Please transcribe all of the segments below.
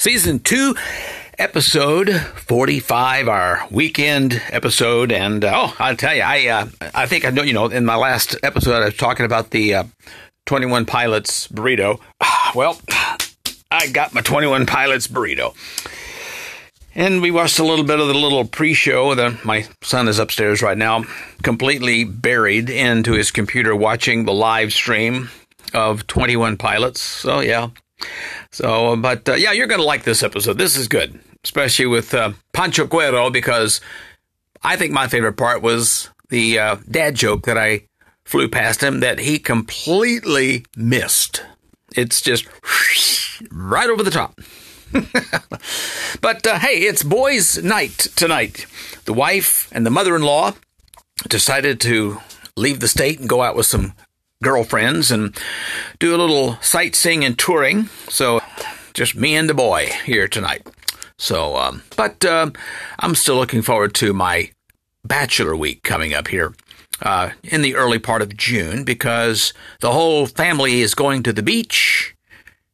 season two, episode 45, our weekend episode. And uh, oh, I'll tell you, I uh, I think I know, you know, in my last episode, I was talking about the uh, 21 Pilots burrito. Well, I got my 21 Pilots burrito. And we watched a little bit of the little pre-show. The, my son is upstairs right now, completely buried into his computer watching the live stream of 21 Pilots. So yeah. So, but uh, yeah, you're going to like this episode. This is good, especially with uh, Pancho Guerrero because I think my favorite part was the uh, dad joke that I flew past him that he completely missed. It's just right over the top. but uh, hey, it's boys' night tonight. The wife and the mother in law decided to leave the state and go out with some girlfriends and do a little sightseeing and touring. So just me and the boy here tonight. So, um, but uh, I'm still looking forward to my bachelor week coming up here. Uh, in the early part of June because the whole family is going to the beach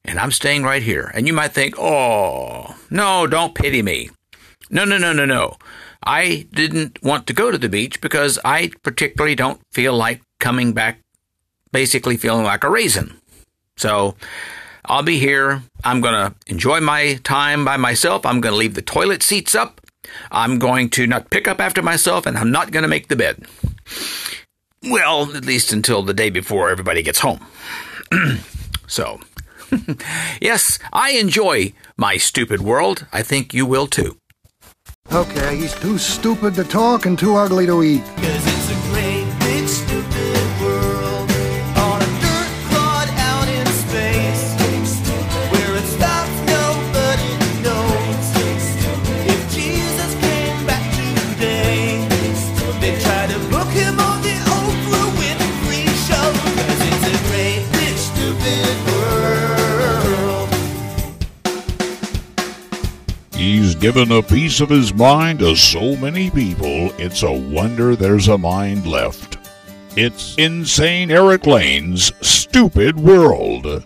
and I'm staying right here. And you might think, oh, no, don't pity me. No, no, no, no, no. I didn't want to go to the beach because I particularly don't feel like coming back basically feeling like a raisin. So I'll be here. I'm going to enjoy my time by myself. I'm going to leave the toilet seats up. I'm going to not pick up after myself, and I'm not going to make the bed. Well, at least until the day before everybody gets home. so yes, I enjoy my stupid world. I think you will too. Okay, he's too stupid to talk and too ugly to eat. Given a piece of his mind to so many people, it's a wonder there's a mind left. It's Insane Erik Lane's Stupid World.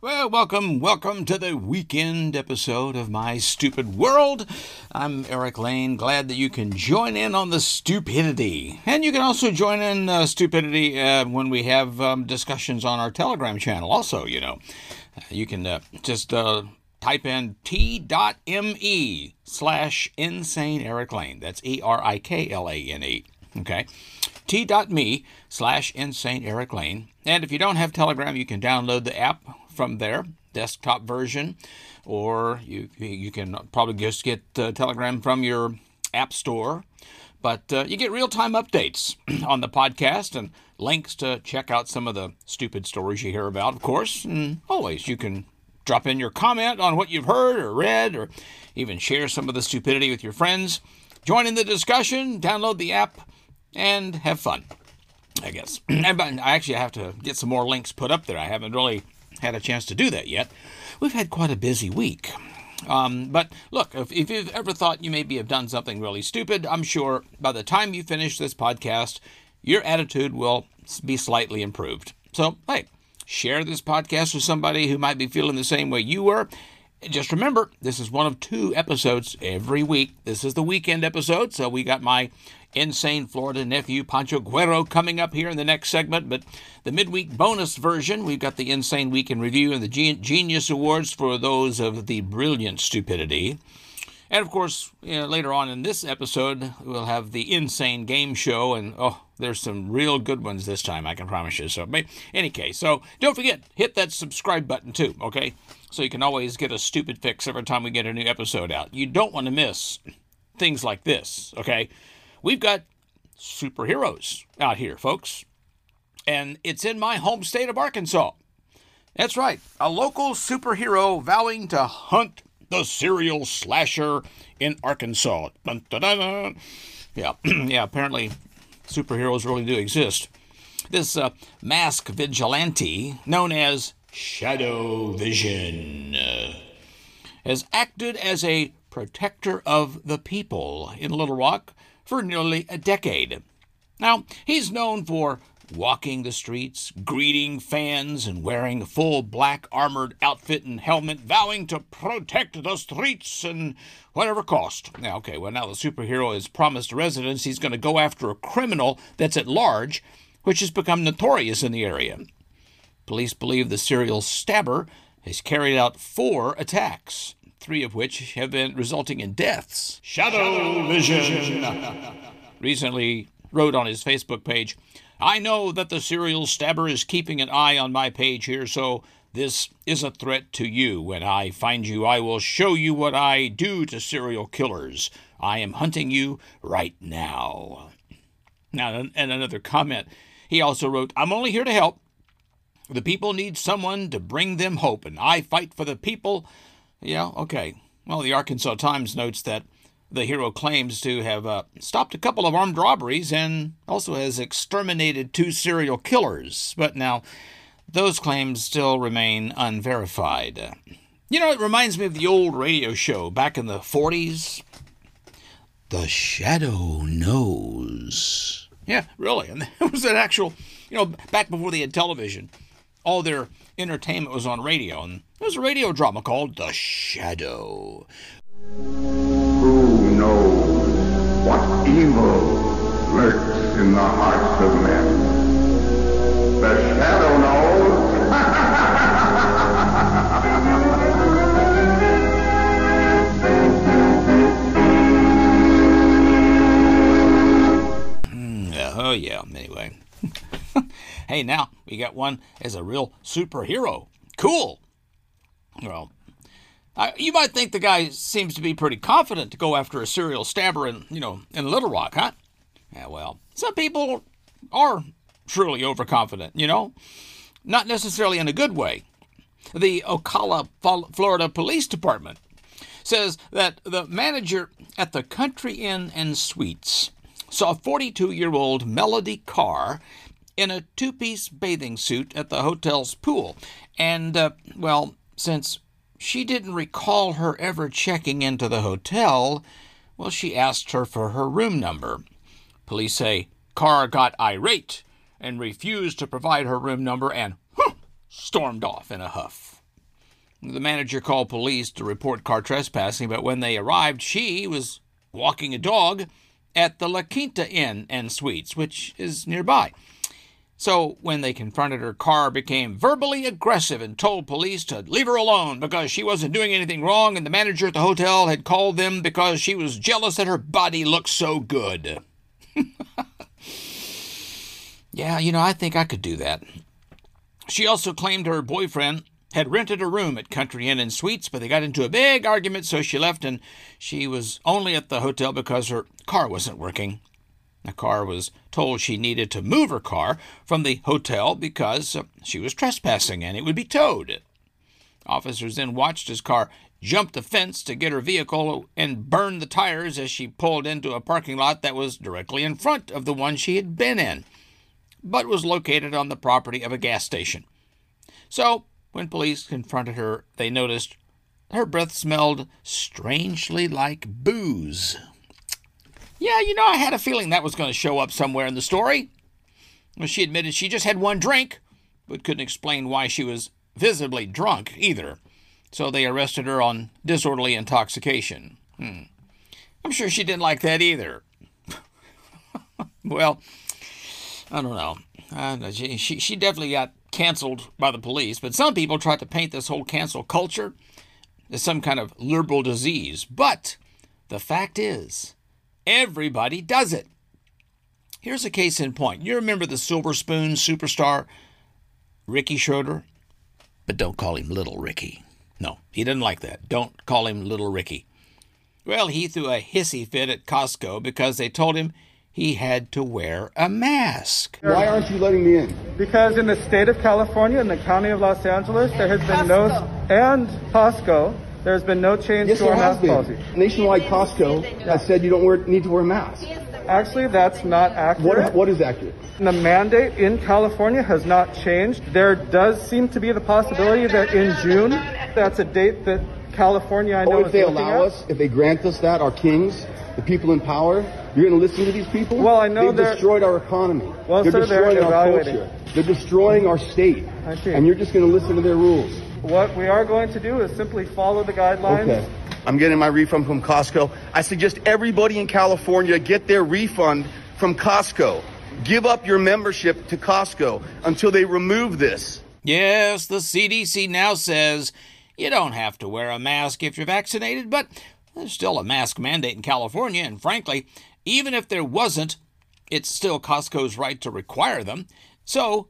Well, welcome, welcome to the weekend episode of My Stupid World. I'm Erik Lane. Glad that you can join in on the stupidity. And you can also join in uh, stupidity uh, when we have um, discussions on our Telegram channel, also, you know. You can uh, just uh, type in t.me slash insane Erik Lane. That's E R I K L A N E. Okay. T.me slash insane Erik Lane. And if you don't have Telegram, you can download the app from there, desktop version, or you, you can probably just get uh, Telegram from your app store. But uh, you get real time updates on the podcast and links to check out some of the stupid stories you hear about, of course. And always, you can Drop in your comment on what you've heard or read, or even share some of the stupidity with your friends. Join in the discussion, download the app, and have fun, I guess. I actually have to get some more links put up there. I haven't really had a chance to do that yet. We've had quite a busy week. Um, but look, if, if, you've ever thought you maybe have done something really stupid, I'm sure by the time you finish this podcast, your attitude will be slightly improved. So, hey, Share this podcast with somebody who might be feeling the same way you were. Just remember, this is one of two episodes every week. This is the weekend episode, so we got my insane Florida nephew Pancho Guerrero coming up here in the next segment. But the midweek bonus version, we've got the Insane Week in Review and the Genius Awards for those of the brilliant stupidity. And of course, you know, later on in this episode, we'll have the insane game show, and oh, there's some real good ones this time, I can promise you. So, any case, so don't forget, hit that subscribe button too, okay? So you can always get a stupid fix every time we get a new episode out. You don't want to miss things like this, okay? We've got superheroes out here, folks, and it's in my home state of Arkansas. That's right, a local superhero vowing to hunt the serial slasher in Arkansas. Dun, dun, dun, yeah, yeah. Apparently, superheroes really do exist. This uh, mask vigilante, known as Shadow Vision, uh, has acted as a protector of the people in Little Rock for nearly a decade. Now, he's known for walking the streets, greeting fans, and wearing a full black armored outfit and helmet, vowing to protect the streets and whatever cost. Now, okay, well, now the superhero has promised residents he's going to go after a criminal that's at large, which has become notorious in the area. Police believe the serial stabber has carried out four attacks, three of which have been resulting in deaths. Shadow Vision recently wrote on his Facebook page, I know that the serial stabber is keeping an eye on my page here, so this is a threat to you. When I find you, I will show you what I do to serial killers. I am hunting you right now. Now, and another comment. He also wrote, I'm only here to help. The people need someone to bring them hope, and I fight for the people. Yeah, okay. Well, the Arkansas Times notes that the hero claims to have uh, stopped a couple of armed robberies and also has exterminated two serial killers. But now, those claims still remain unverified. You know, it reminds me of the old radio show back in the 40s. The Shadow Knows. Yeah, really. And it was an actual, you know, back before they had television, all their entertainment was on radio. And there was a radio drama called The Shadow. Evil lurks in the hearts of men? The shadow knows. oh yeah. Anyway, hey, now we got one as a real superhero. Cool. Well, uh, you might think the guy seems to be pretty confident to go after a serial stabber in, you know, in Little Rock, huh? Yeah, well, some people are truly overconfident, you know, not necessarily in a good way. The Ocala, Florida Police Department says that the manager at the Country Inn and Suites saw 42 year old Melody Carr in a two piece bathing suit at the hotel's pool. And, uh, well, since she didn't recall her ever checking into the hotel. Well, she asked her for her room number. Police say Carr got irate and refused to provide her room number and stormed off in a huff. The manager called police to report Carr trespassing, but when they arrived, she was walking a dog at the La Quinta Inn and Suites, which is nearby. So, when they confronted her, Carr became verbally aggressive and told police to leave her alone because she wasn't doing anything wrong, and the manager at the hotel had called them because she was jealous that her body looked so good. yeah, you know, I think I could do that. She also claimed her boyfriend had rented a room at Country Inn and Suites, but they got into a big argument, so she left, and she was only at the hotel because her car wasn't working. Carr was told she needed to move her car from the hotel because uh, she was trespassing and it would be towed. Officers then watched as Carr jumped the fence to get her vehicle and burned the tires as she pulled into a parking lot that was directly in front of the one she had been in, but was located on the property of a gas station. So, when police confronted her, they noticed her breath smelled strangely like booze. Yeah, you know, I had a feeling that was going to show up somewhere in the story. She admitted she just had one drink, but couldn't explain why she was visibly drunk either. So they arrested her on disorderly intoxication. Hmm. I'm sure she didn't like that either. well, I don't know. Uh, she, she, she definitely got canceled by the police, but some people try to paint this whole cancel culture as some kind of liberal disease. But the fact is, Everybody does it. Here's a case in point. You remember the silver spoon superstar, Ricky Schroder? But don't call him Little Ricky. No, he didn't like that. Don't call him Little Ricky. Well, he threw a hissy fit at Costco because they told him he had to wear a mask. Why aren't you letting me in? Because in the state of California, in the county of Los Angeles, there has been no, and Costco, there's been no change yes, to our mask been. policy. Nationwide Costco has said you don't wear, need to wear a mask. Actually, that's not accurate. What, what is accurate? The mandate in California has not changed. There does seem to be the possibility that in June, that's a date that California, I know, Oh, if is they allow at. us, if they grant us that, our kings, the people in power, you're going to listen to these people? Well, I know They've they're- destroyed our economy. Well, they're sir, they're destroying our culture. They're destroying our state. I see. And you're just going to listen to their rules. What we are going to do is simply follow the guidelines. Okay. I'm getting my refund from Costco. I suggest everybody in California get their refund from Costco. Give up your membership to Costco until they remove this. Yes, the CDC now says you don't have to wear a mask if you're vaccinated, but there's still a mask mandate in California, and frankly, even if there wasn't, it's still Costco's right to require them. So,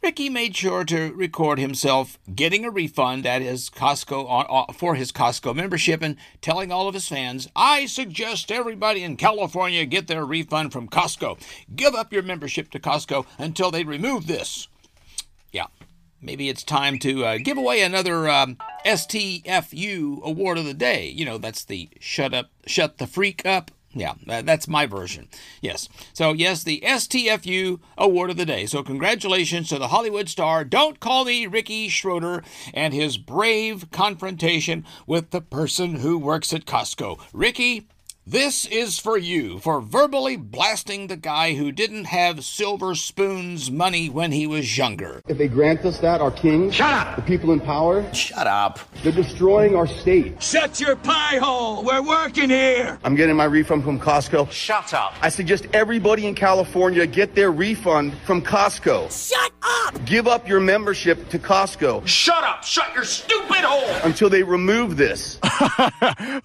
Ricky made sure to record himself getting a refund at his Costco for his Costco membership and telling all of his fans, "I suggest everybody in California get their refund from Costco. Give up your membership to Costco until they remove this." Yeah, maybe it's time to uh, give away another um, STFU award of the day. You know, that's the shut up, shut the freak up. Yeah, that's my version. Yes. So, yes, the STFU award of the day. So, congratulations to the Hollywood star. Don't call me Ricky Schroder and his brave confrontation with the person who works at Costco. Ricky, this is for you for verbally blasting the guy who didn't have silver spoons money when he was younger. If they grant us that, our kings, Shut up! the people in power, Shut up. they're destroying our state. Shut your pie hole. We're working here. I'm getting my refund from Costco. Shut up. I suggest everybody in California get their refund from Costco. Shut up. Give up your membership to Costco Shut up. Shut your stupid hole. until they remove this.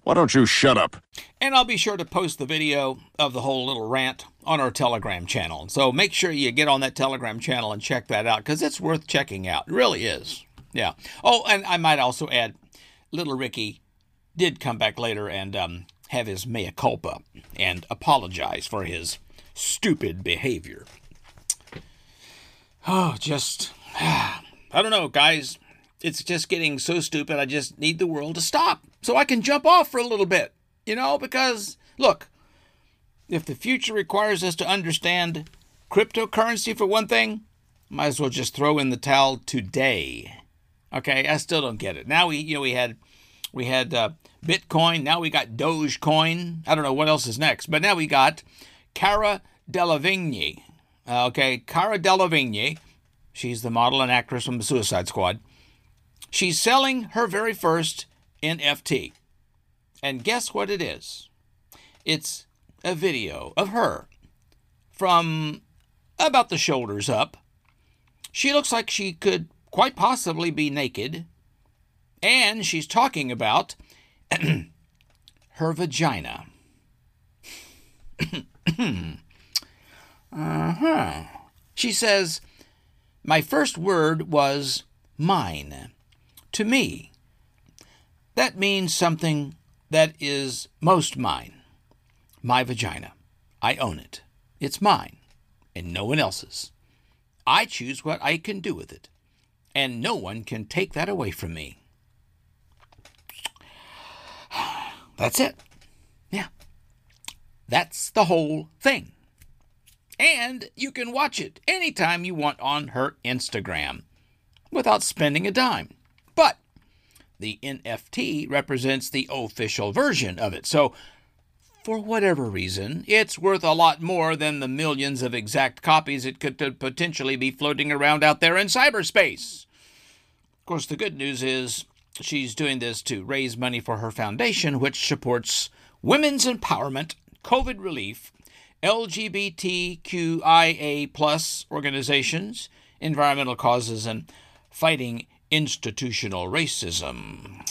Why don't you shut up? And I'll be sure to post the video of the whole little rant on our Telegram channel. So make sure you get on that Telegram channel and check that out because it's worth checking out. It really is. Yeah. Oh, and I might also add, little Ricky did come back later and um, have his mea culpa and apologize for his stupid behavior. Oh, just. I don't know, guys. It's just getting so stupid. I just need the world to stop so I can jump off for a little bit. You know, because, look, if the future requires us to understand cryptocurrency for one thing, might as well just throw in the towel today. Okay, I still don't get it. Now we, you know, we had, we had uh, Bitcoin. Now we got Dogecoin. I don't know what else is next, but now we got Cara Delevingne. Uh, okay, Cara Delevingne. She's the model and actress from the Suicide Squad. She's selling her very first NFT. And guess what it is? It's a video of her from about the shoulders up. She looks like she could quite possibly be naked. And she's talking about her vagina. uh huh. She says, My first word was mine. To me, that means something that is most mine. My vagina. I own it. It's mine, and no one else's. I choose what I can do with it, and no one can take that away from me. That's it. Yeah. That's the whole thing. And you can watch it anytime you want on her Instagram without spending a dime. The NFT represents the official version of it. So, for whatever reason, it's worth a lot more than the millions of exact copies it could potentially be floating around out there in cyberspace. Of course, the good news is she's doing this to raise money for her foundation, which supports women's empowerment, COVID relief, LGBTQIA plus organizations, environmental causes, and fighting institutional racism.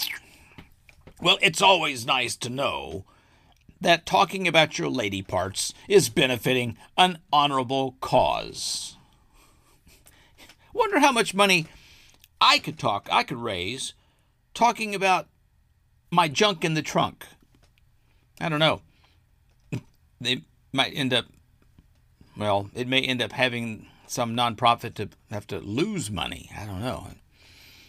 Well, it's always nice to know that talking about your lady parts is benefiting an honorable cause. Wonder how much money I could talk, I could raise talking about my junk in the trunk. I don't know. They might end up, well, it may end up having some nonprofit to have to lose money. I don't know.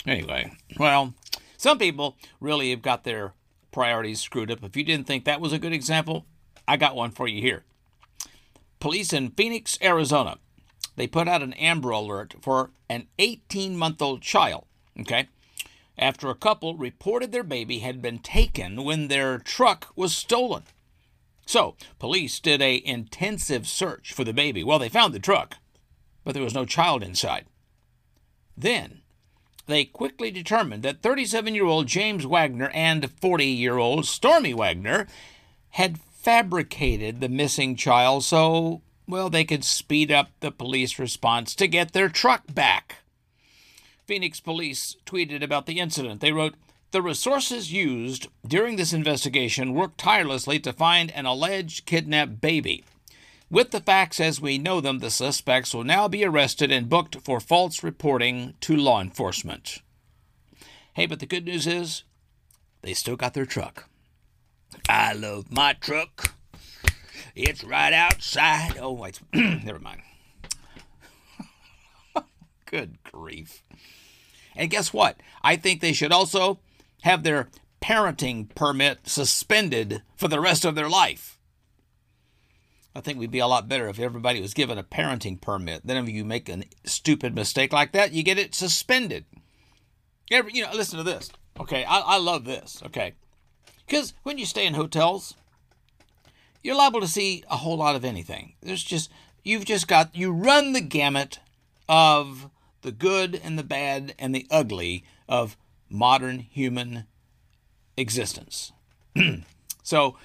Anyway, well, some people really have got their priorities screwed up. If you didn't think that was a good example, I got one for you here. Police in Phoenix, Arizona, they put out an Amber Alert for an 18 month old child. Okay. after a couple reported their baby had been taken when their truck was stolen. So, police did a intensive search for the baby. Well, they found the truck, but there was no child inside. Then, they quickly determined that 37 year old James Wagner and 40 year old Stormy Wagner had fabricated the missing child so, well, they could speed up the police response to get their truck back. Phoenix police tweeted about the incident. They wrote, the resources used during this investigation worked tirelessly to find an alleged kidnapped baby. With the facts as we know them, the suspects will now be arrested and booked for false reporting to law enforcement. Hey, but the good news is they still got their truck. I love my truck. It's right outside. Oh, wait. Never mind. good grief. And guess what? I think they should also have their parenting permit suspended for the rest of their life. I think we'd be a lot better if everybody was given a parenting permit. Then if you make a stupid mistake like that, you get it suspended. Every, you know, listen to this. Okay, I, I love this. Okay, because when you stay in hotels, you're liable to see a whole lot of anything. There's just you've just got you run the gamut of the good and the bad and the ugly of modern human existence. so,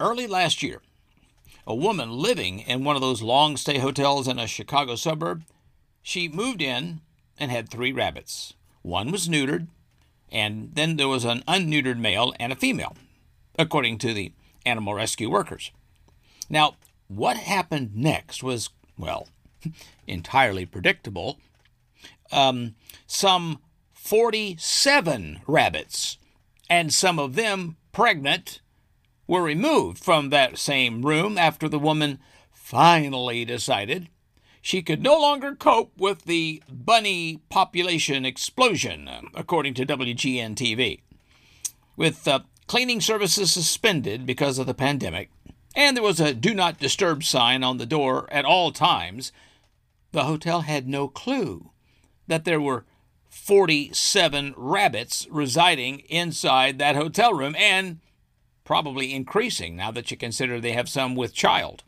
early last year, a woman living in one of those long stay hotels in a Chicago suburb, she moved in and had three rabbits. One was neutered, and then there was an unneutered male and a female, according to the animal rescue workers. Now, what happened next was, well, entirely predictable. Um, some 47 rabbits, and some of them pregnant, were removed from that same room after the woman finally decided she could no longer cope with the bunny population explosion, according to WGN TV. With uh, cleaning services suspended because of the pandemic, and there was a do not disturb sign on the door at all times, the hotel had no clue that there were 47 rabbits residing inside that hotel room and probably increasing now that you consider they have some with child.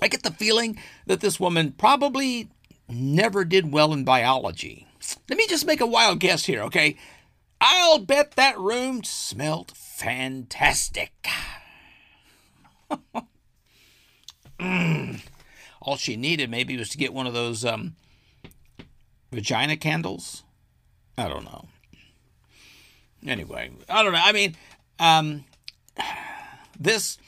I get the feeling that this woman probably never did well in biology. Let me just make a wild guess here, okay? I'll bet that room smelled fantastic. mm. All she needed maybe was to get one of those um, vagina candles. I don't know. Anyway, I don't know. I mean, um, this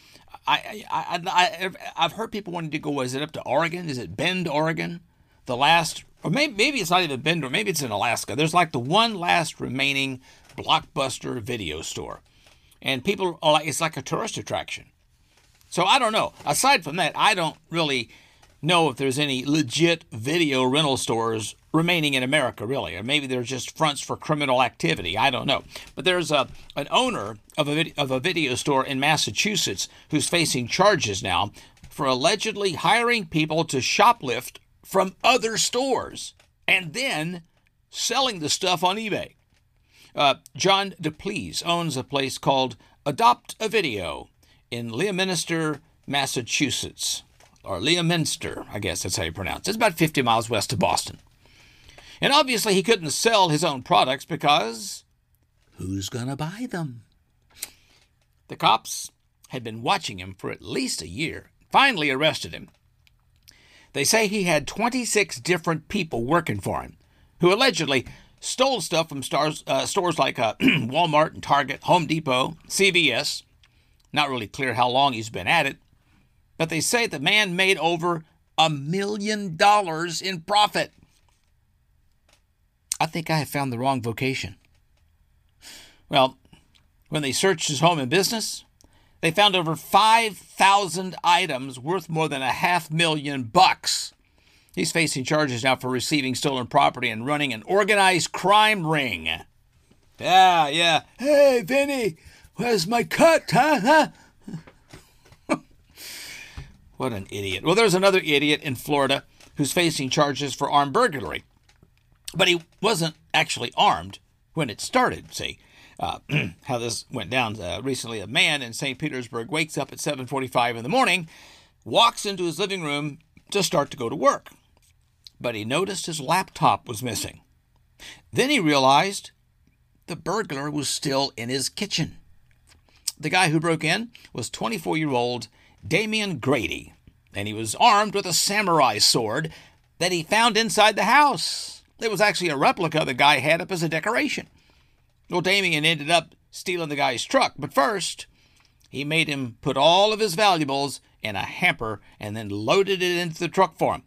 I, I, I, I've heard people wanting to go. Is it up to Oregon? Is it Bend, Oregon? The last, or maybe, maybe it's not even Bend, or maybe it's in Alaska. There's like the one last remaining blockbuster video store, and people are like, it's like a tourist attraction. So I don't know. Aside from that, I don't really know if there's any legit video rental stores remaining in America, really, or maybe they're just fronts for criminal activity. I don't know. But there's a an owner of a vid- of a video store in Massachusetts who's facing charges now for allegedly hiring people to shoplift from other stores and then selling the stuff on eBay. Uh, John DePlease owns a place called Adopt a Video in Leominster, Massachusetts or Leominster, I guess that's how you pronounce it. It's about 50 miles west of Boston. And obviously, he couldn't sell his own products because who's going to buy them? The cops had been watching him for at least a year, finally arrested him. They say he had 26 different people working for him who allegedly stole stuff from stars, uh, stores like uh, Walmart and Target, Home Depot, CVS. Not really clear how long he's been at it, but they say the man made over a million dollars in profit. I think I have found the wrong vocation. Well, when they searched his home and business, they found over 5,000 items worth more than a half million bucks. He's facing charges now for receiving stolen property and running an organized crime ring. Yeah, yeah. Hey, Vinny, where's my cut, huh? huh? What an idiot. Well, there's another idiot in Florida who's facing charges for armed burglary. But he wasn't actually armed. when it started. See uh, how this went down uh, recently. A man in St. Petersburg wakes up at 7:45 in the morning, walks into his living room to start to go to work, but he noticed his laptop was missing. Then he realized the burglar was still in his kitchen. The guy who broke in was 24 year old Damian Grady, and he was armed with a samurai sword that he found inside the house. It was actually a replica the guy had up as a decoration. Well, Damien ended up stealing the guy's truck, but first, he made him put all of his valuables in a hamper and then loaded it into the truck for him.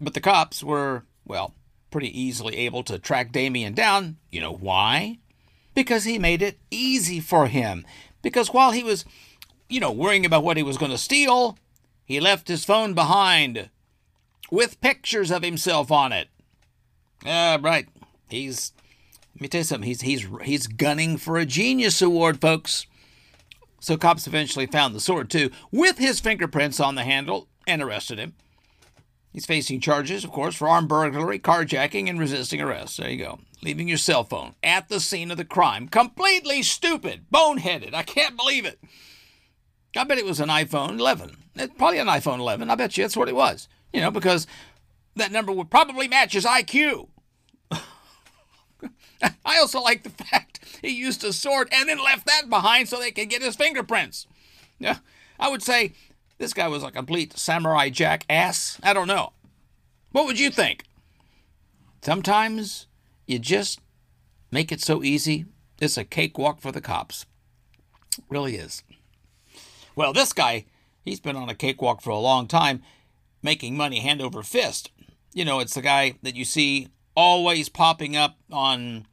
But the cops were, well, pretty easily able to track Damien down. You know why? Because he made it easy for him. Because while he was, you know, worrying about what he was going to steal, he left his phone behind with pictures of himself on it. Ah, uh, right. He's let me tell you something. He's he's he's gunning for a genius award, folks. So cops eventually found the sword too, with his fingerprints on the handle, and arrested him. He's facing charges, of course, for armed burglary, carjacking, and resisting arrest. There you go. Leaving your cell phone at the scene of the crime. Completely stupid, boneheaded. I can't believe it. I bet it was an iPhone 11. It's probably an iPhone 11. I bet you that's what it was. You know, because that number would probably match his IQ. I also like the fact he used a sword and then left that behind so they could get his fingerprints. Yeah, I would say this guy was a complete samurai jack ass. I don't know. What would you think? Sometimes you just make it so easy. It's a cakewalk for the cops. Really is. Well, this guy, he's been on a cakewalk for a long time, making money hand over fist. You know, it's the guy that you see always popping up on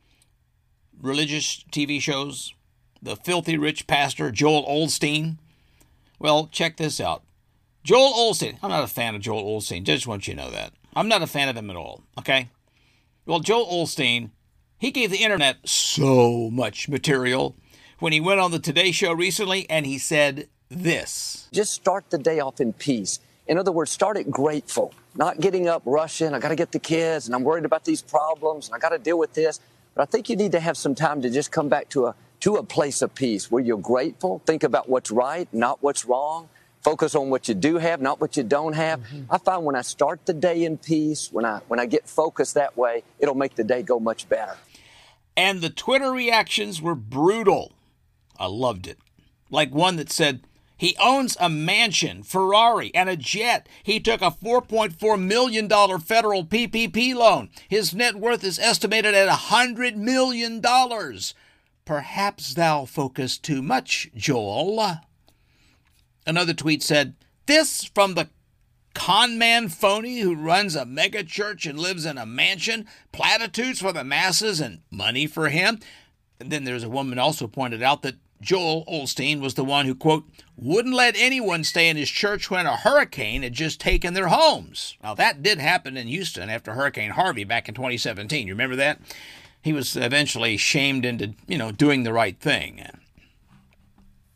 religious TV shows, the filthy rich pastor Joel Osteen. Well, check this out. Joel Osteen. I'm not a fan of Joel Osteen. Just want you to know that. I'm not a fan of him at all. Okay. Well, Joel Osteen, he gave the internet so much material when he went on the Today Show recently, and he said this: Just start the day off in peace. In other words, start it grateful, not getting up rushing. I got to get the kids, and I'm worried about these problems, and I got to deal with this. But I think you need to have some time to just come back to a to a place of peace where you're grateful, think about what's right, not what's wrong. Focus on what you do have, not what you don't have. Mm-hmm. I find when I start the day in peace, when I when I get focused that way, it'll make the day go much better. And the Twitter reactions were brutal. I loved it. Like one that said, he owns a mansion, Ferrari, and a jet. He took a $4.4 million federal PPP loan. His net worth is estimated at $100 million. Perhaps thou focus too much, Joel. Another tweet said, This from the conman phony who runs a megachurch and lives in a mansion, platitudes for the masses and money for him. And then there's a woman also pointed out that Joel Osteen was the one who, quote, wouldn't let anyone stay in his church when a hurricane had just taken their homes. Now, that did happen in Houston after Hurricane Harvey back in 2017. You remember that? He was eventually shamed into, you know, doing the right thing.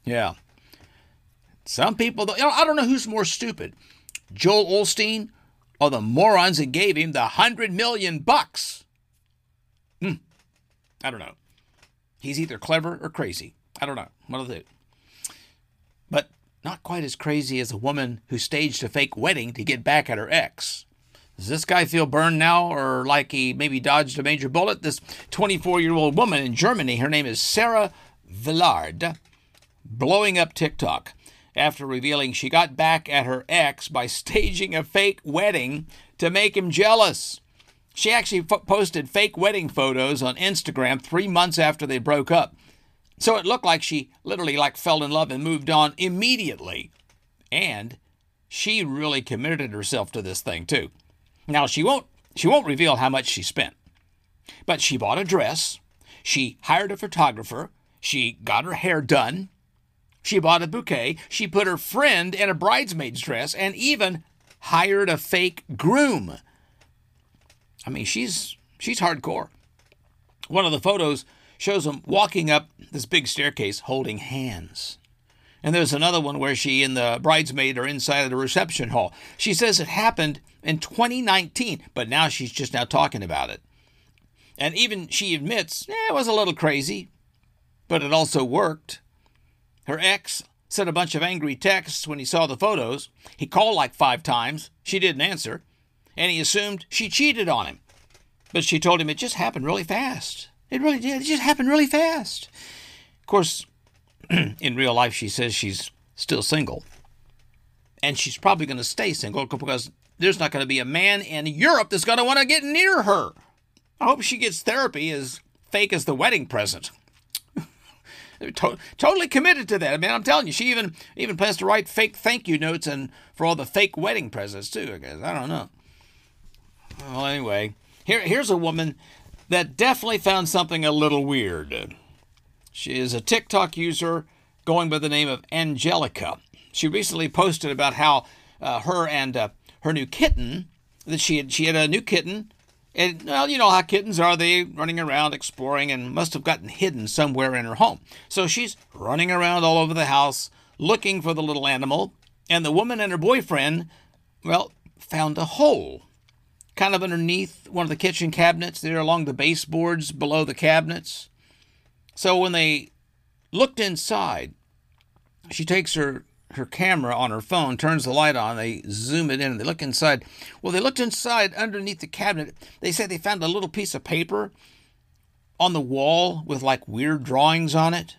Yeah. Some people, you know, I don't know who's more stupid, Joel Osteen or the morons that gave him the hundred million bucks. Hmm. I don't know. He's either clever or crazy. I don't know. One of the But not quite as crazy as a woman who staged a fake wedding to get back at her ex. Does this guy feel burned now or like he maybe dodged a major bullet? This 24 year old woman in Germany, her name is Sarah Villard, blowing up TikTok after revealing she got back at her ex by staging a fake wedding to make him jealous. She actually f- posted fake wedding photos on Instagram three months after they broke up. So it looked like she literally like fell in love and moved on immediately. And she really committed herself to this thing too. Now she won't she won't reveal how much she spent. But she bought a dress, she hired a photographer, she got her hair done, she bought a bouquet, she put her friend in a bridesmaid's dress and even hired a fake groom. I mean, she's she's hardcore. One of the photos shows them walking up this big staircase holding hands. And there's another one where she and the bridesmaid are inside of the reception hall. She says it happened in 2019, but now she's just now talking about it. And even she admits eh, it was a little crazy, but it also worked. Her ex sent a bunch of angry texts when he saw the photos. He called like five times. She didn't answer. And he assumed she cheated on him. But she told him it just happened really fast. It really did. It just happened really fast. Of course, in real life, she says she's still single. And she's probably going to stay single because there's not going to be a man in Europe that's going to want to get near her. I hope she gets therapy as fake as the wedding present. to- totally committed to that. I mean, I'm telling you, she even even plans to write fake thank you notes and for all the fake wedding presents too. I guess I don't know. Well, anyway, here here's a woman that definitely found something a little weird. She is a TikTok user going by the name of Angelica. She recently posted about how uh, her and uh, her new kitten that she had she had a new kitten and well, you know how kittens are. They running around exploring and must have gotten hidden somewhere in her home. So she's running around all over the house looking for the little animal. And the woman and her boyfriend, well, found a hole kind of underneath one of the kitchen cabinets there along the baseboards below the cabinets. So when they looked inside, she takes her her camera on her phone, turns the light on, they zoom it in, and they look inside. Well, they looked inside underneath the cabinet. They said they found a little piece of paper on the wall with like weird drawings on it.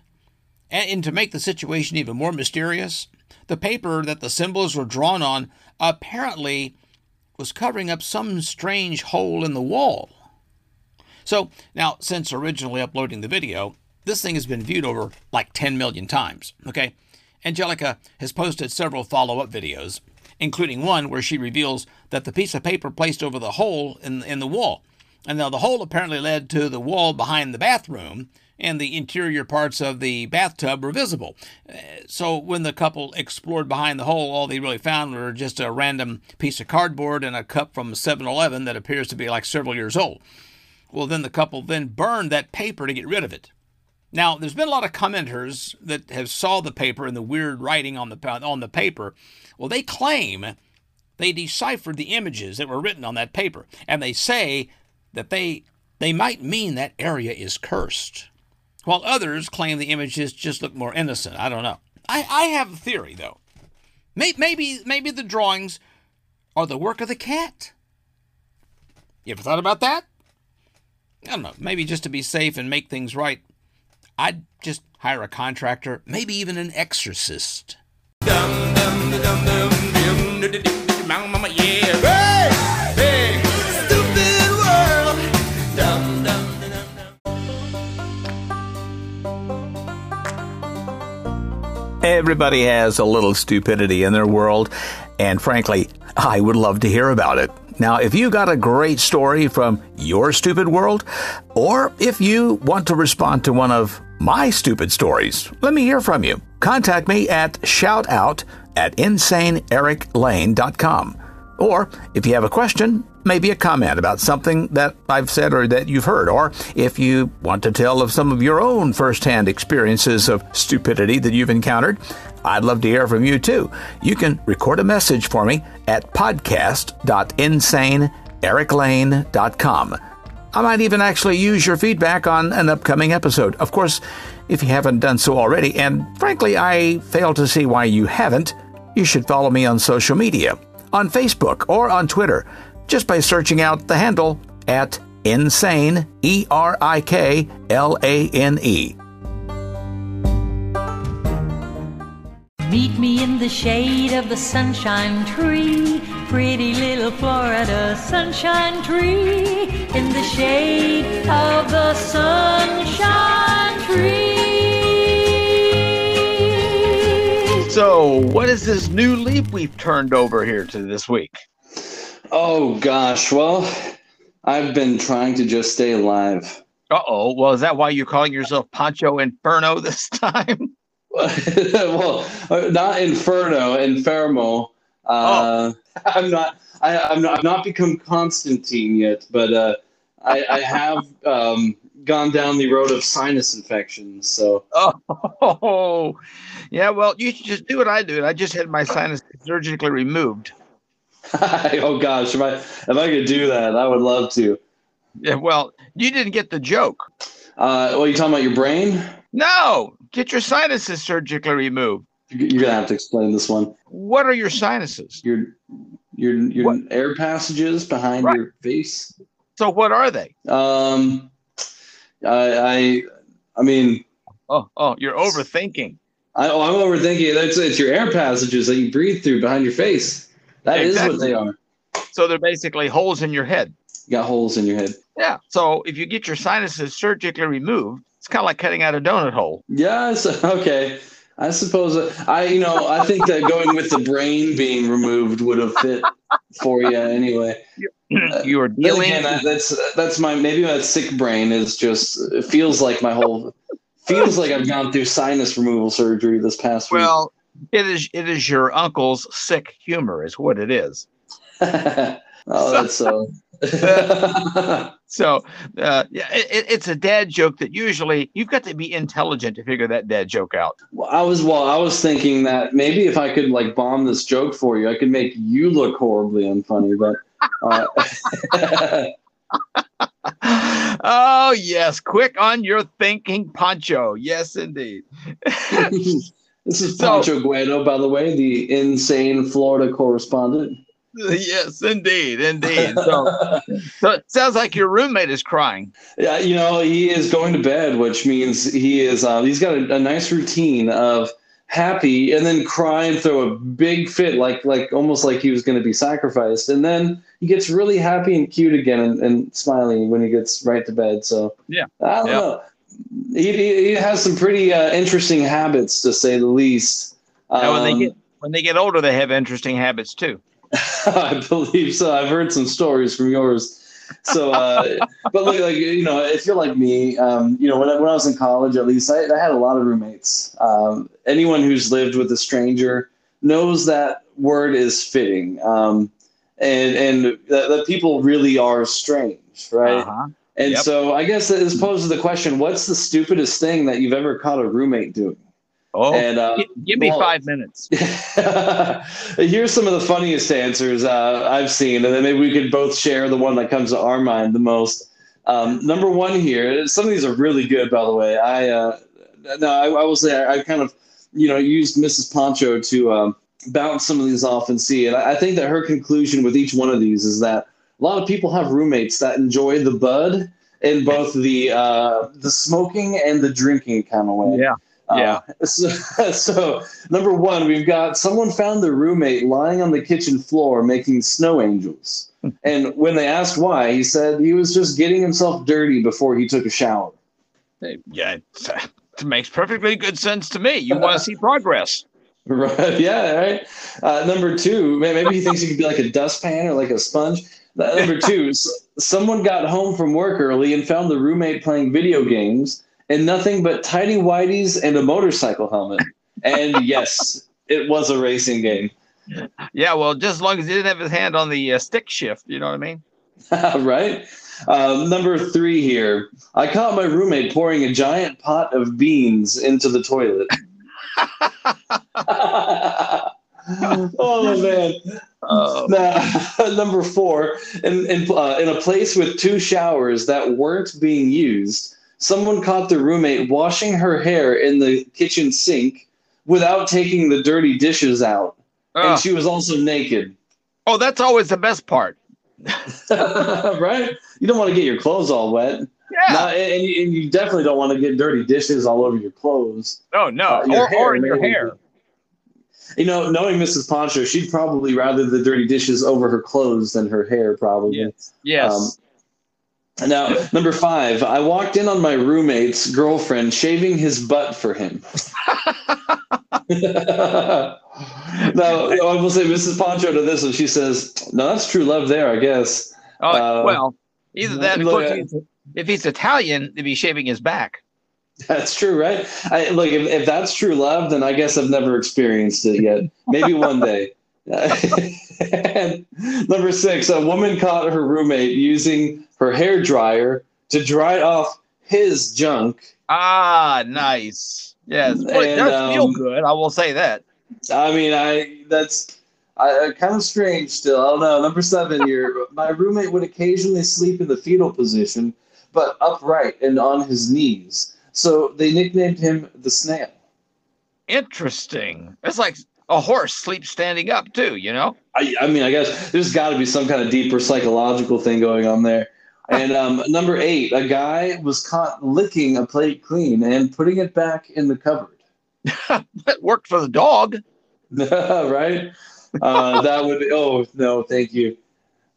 And, and to make the situation even more mysterious, the paper that the symbols were drawn on apparently was covering up some strange hole in the wall. So now, since originally uploading the video, this thing has been viewed over like 10 million times. Okay. Angelica has posted several follow up videos, including one where she reveals that the piece of paper placed over the hole in, in the wall. And now the hole apparently led to the wall behind the bathroom, and the interior parts of the bathtub were visible. Uh, So when the couple explored behind the hole, all they really found were just a random piece of cardboard and a cup from 7 Eleven that appears to be like several years old. Well, then the couple then burned that paper to get rid of it. Now, there's been a lot of commenters that have saw the paper and the weird writing on the on the paper. Well, they claim they deciphered the images that were written on that paper, and they say that they they might mean that area is cursed, while others claim the images just look more innocent. I don't know. I, I have a theory though. Maybe maybe the drawings are the work of the cat. You ever thought about that? I don't know. Maybe just to be safe and make things right, I'd just hire a contractor, maybe even an exorcist. Everybody has a little stupidity in their world, and frankly, I would love to hear about it. Now, if you got a great story from your stupid world, or if you want to respond to one of my stupid stories, let me hear from you. Contact me at shoutout at insaneeriklane.com. Or if you have a question, maybe a comment about something that I've said or that you've heard, or if you want to tell of some of your own firsthand experiences of stupidity that you've encountered, I'd love to hear from you too. You can record a message for me at podcast.insaneeriklane.com. I might even actually use your feedback on an upcoming episode. Of course, if you haven't done so already, and frankly, I fail to see why you haven't, you should follow me on social media, on Facebook or on Twitter, just by searching out the handle at insane, E R I K L A N E. Meet me in the shade of the sunshine tree, pretty little Florida sunshine tree. In the shade of the sunshine tree. So, what is this new leaf we've turned over here to this week? Oh gosh, well, I've been trying to just stay alive. Uh oh. Well, is that why you're calling yourself Pancho Inferno this time? well, uh, not Inferno, Infermo. Uh, I'm not. I, I'm not. I've not become Constantine yet, but uh, I, I have um, gone down the road of sinus infections. So Oh, yeah. Well, you should just do what I do. I just had my sinus surgically removed. oh gosh, if I if I could do that, I would love to. Yeah, well, you didn't get the joke. Uh, well, you talking about your brain? No, get your sinuses surgically removed. You're gonna have to explain this one. What are your sinuses? Your your your What? air passages behind Right. your face. So what are they? Um, I I I mean, Oh, oh, you're overthinking. I, oh, I'm overthinking. That's it's your air passages that you breathe through behind your face. That is what they are. So they're basically holes in your head. You got holes in your head. Yeah. So if you get your sinuses surgically removed, it's kind of like cutting out a donut hole. Yes. Okay. I suppose I you know I think that going with the brain being removed would have fit for you anyway. you are dealing. again, that, that's that's my maybe my sick brain is just it feels like my whole feels like I've gone through sinus removal surgery this past week. well, it is it is your uncle's sick humor, is what it is. oh, that's so. So uh, yeah, it, it- it's a dad joke that usually you've got to be intelligent to figure that dad joke out. Well, I was well. I was thinking that maybe if I could like bomb this joke for you, I could make you look horribly unfunny. But uh, oh yes, quick on your thinking, Pancho. Yes, indeed. This is So- Pancho Guerrero, by the way, the insane Florida correspondent. yes, indeed, indeed. So, so it sounds like your roommate is crying. Yeah, you know, he is going to bed, which means he is uh, he's got a, a nice routine of happy and then cry and throw a big fit like like almost like he was going to be sacrificed and then he gets really happy and cute again and, and smiling when he gets right to bed so Yeah. i don't Yeah. know he, he, he has some pretty uh, interesting habits to say the least Now, when they Um, get when they get older, they have interesting habits too. I believe so. I've heard some stories from yours. So, uh, but like, like you know, if you're like me, um, you know, when I, when I was in college, at least I, I had a lot of roommates. Um, anyone who's lived with a stranger knows that word is fitting, um, and and that, that people really are strange, right? Uh-huh. And Yep. so, I guess this poses the question: What's the stupidest thing that you've ever caught a roommate doing? Oh, And, uh, give me well- five minutes. Here's some of the funniest answers uh, I've seen, and then maybe we could both share the one that comes to our mind the most. Um, number one here, some of these are really good, by the way. I uh, no, I, I will say I, I kind of you know used Mrs. Pancho to um, bounce some of these off and see, and I, I think that her conclusion with each one of these is that a lot of people have roommates that enjoy the bud in both the uh, the smoking and the drinking kind of way. Yeah. Yeah. Uh, so, so number one, we've got someone found their roommate lying on the kitchen floor making snow angels. and when they asked why, he said he was just getting himself dirty before he took a shower. Yeah, it it makes perfectly good sense to me. You want to see progress. Right? Yeah. Right. Uh, number two, maybe he thinks he could be like a dustpan or like a sponge. Number two, someone got home from work early and found the roommate playing video games and nothing but tidy whities and a motorcycle helmet. And yes, it was a racing game. Yeah, well, just as long as he didn't have his hand on the uh, stick shift, you know what I mean? right? Um, number three here. I caught my roommate pouring a giant pot of beans into the toilet. oh man. Oh. Now, number four, in in, uh, in a place with two showers that weren't being used, someone caught the roommate washing her hair in the kitchen sink without taking the dirty dishes out, Ugh. and she was also naked. oh, that's always the best part. right? You don't want to get your clothes all wet. Yeah. And, and you- definitely don't want to get dirty dishes all over your clothes. Oh no, Uh, your or, or in your hair. You know, knowing Mrs. Pancho, she'd probably rather the dirty dishes over her clothes than her hair, probably. Yes. Yes. Um, now, number five, I walked in on my roommate's girlfriend shaving his butt for him. now, I will say Mrs. Pancho to this one, she says, No, that's true love there, I guess. oh uh, well, either that. Look course, if he's- Italian, they'd be shaving his back. That's true, right? I, look, if, if that's true love, then I guess I've never experienced it yet. Maybe one day. Number six, a woman caught her roommate using her hair dryer to dry off his junk. Ah, nice. Yes, well, it does feel um, good. I will say that. I mean, I that's I, uh, kind of strange still. I don't know. Number seven here. My roommate would occasionally sleep in the fetal position, but upright and on his knees. So they nicknamed him the snail. Interesting. It's like a horse sleeps standing up too, you know? I, I mean, I guess there's got to be some kind of deeper psychological thing going on there. And um, number eight, a guy was caught licking a plate clean and putting it back in the cupboard. that worked for the dog. right? Uh, that would be, oh, no, thank you.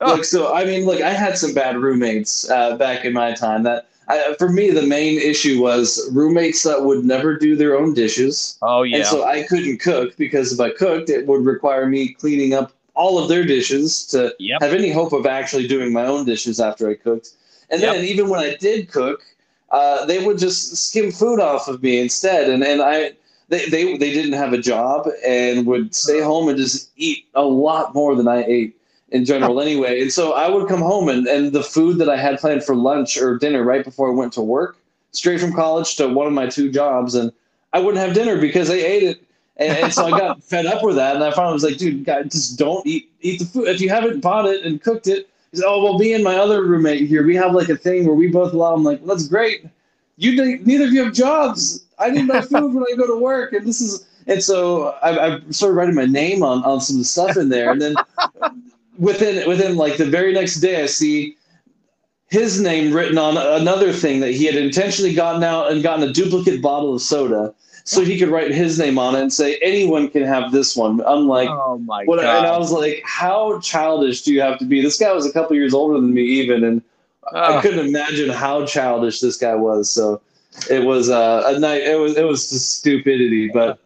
Oh. Look, so, I mean, look, I had some bad roommates uh, back in my time. That I, For me, the main issue was roommates that would never do their own dishes. Oh, yeah. And so I couldn't cook because if I cooked, it would require me cleaning up all of their dishes to Yep. have any hope of actually doing my own dishes after I cooked. And Yep. then even when I did cook, uh, they would just skim food off of me instead. And and I they, they they didn't have a job and would stay home and just eat a lot more than I ate in general anyway. And so I would come home and, and the food that I had planned for lunch or dinner right before I went to work, straight from college to one of my two jobs, and I wouldn't have dinner because they ate it. And, and so I got fed up with that, and I finally was like, "Dude, guys, just don't eat eat the food. If you haven't bought it and cooked it, said, oh well, me and my other roommate here, we have like a thing where we both allow. I'm like, well, that's great. You neither of you have jobs. I need my food when I go to work, and this is and so I, I started writing my name on on some stuff in there, and then within within like the very next day, I see his name written on another thing that he had intentionally gotten out and gotten a duplicate bottle of soda so he could write his name on it and say anyone can have this one. I'm like, oh my what, god. and I was like, how childish do you have to be? This guy was a couple years older than me, even, and I couldn't imagine how childish this guy was. So it was uh, a night. It was it was just stupidity, but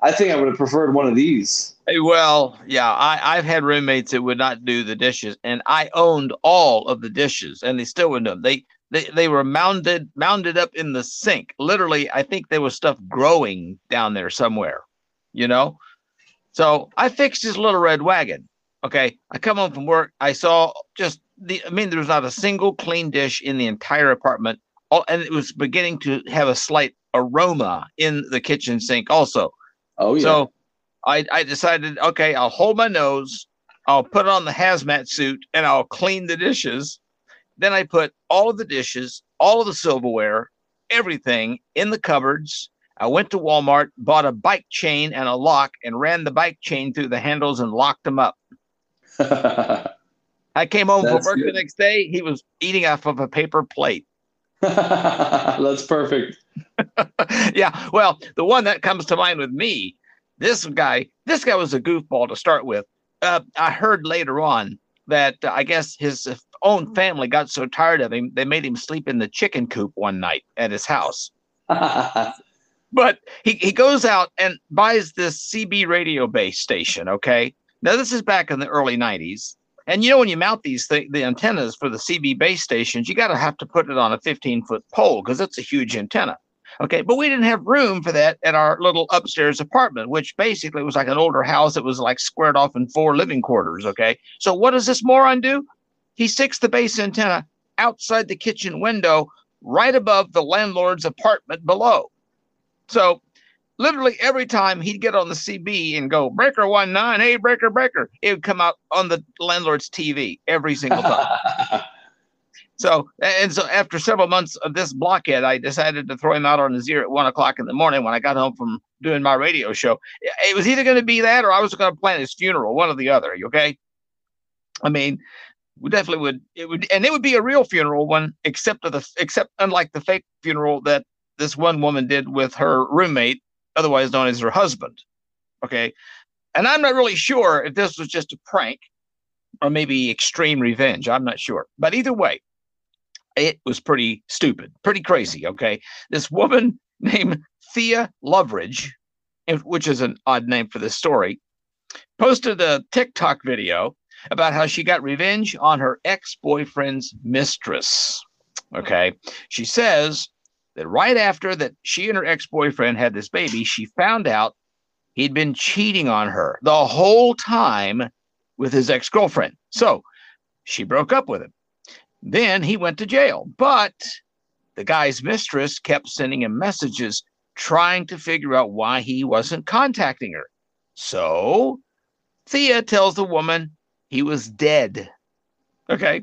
I think I would have preferred one of these. Well, yeah, I, I've had roommates that would not do the dishes, and I owned all of the dishes, and they still wouldn't do them. They they they were mounded mounded up in the sink. Literally, I think there was stuff growing down there somewhere, you know. So I fixed his little red wagon. Okay, I come home from work. I saw just the. I mean, there was not a single clean dish in the entire apartment. All, and it was beginning to have a slight aroma in the kitchen sink, also. Oh yeah. So I, I decided, okay, I'll hold my nose, I'll put on the hazmat suit, and I'll clean the dishes. Then I put all of the dishes, all of the silverware, everything in the cupboards. I went to Walmart, bought a bike chain and a lock, and ran the bike chain through the handles and locked them up. I came home from work the next day. He was eating off of a paper plate. That's perfect. yeah. Well, the one that comes to mind with me, this guy, this guy was a goofball to start with. Uh, I heard later on that uh, I guess his own family got so tired of him, they made him sleep in the chicken coop one night at his house. But he, he goes out and buys this CB radio base station. Okay. Now, this is back in the early 90s. And you know, when you mount these th- the antennas for the CB base stations, you got to have to put it on a 15 foot pole because it's a huge antenna. Okay. But we didn't have room for that at our little upstairs apartment, which basically was like an older house that was like squared off in four living quarters. Okay. So what does this moron do? He sticks the base antenna outside the kitchen window, right above the landlord's apartment below. So literally every time he'd get on the CB and go breaker one nine, hey breaker breaker, it would come out on the landlord's TV every single time. so and so after several months of this blockhead, I decided to throw him out on his ear at one o'clock in the morning when I got home from doing my radio show. It was either going to be that or I was going to plan his funeral, one or the other. Okay. I mean, we definitely would it would and it would be a real funeral one, except of the except unlike the fake funeral that this one woman did with her roommate, otherwise known as her husband. Okay. And I'm not really sure if this was just a prank or maybe extreme revenge. I'm not sure. But either way, it was pretty stupid, pretty crazy. Okay. This woman named Thea Loveridge, which is an odd name for this story, posted a TikTok video about how she got revenge on her ex boyfriend's mistress. Okay. She says that right after that she and her ex-boyfriend had this baby, she found out he'd been cheating on her the whole time with his ex-girlfriend. So she broke up with him. Then he went to jail, but the guy's mistress kept sending him messages trying to figure out why he wasn't contacting her. So Thea tells the woman he was dead. Okay.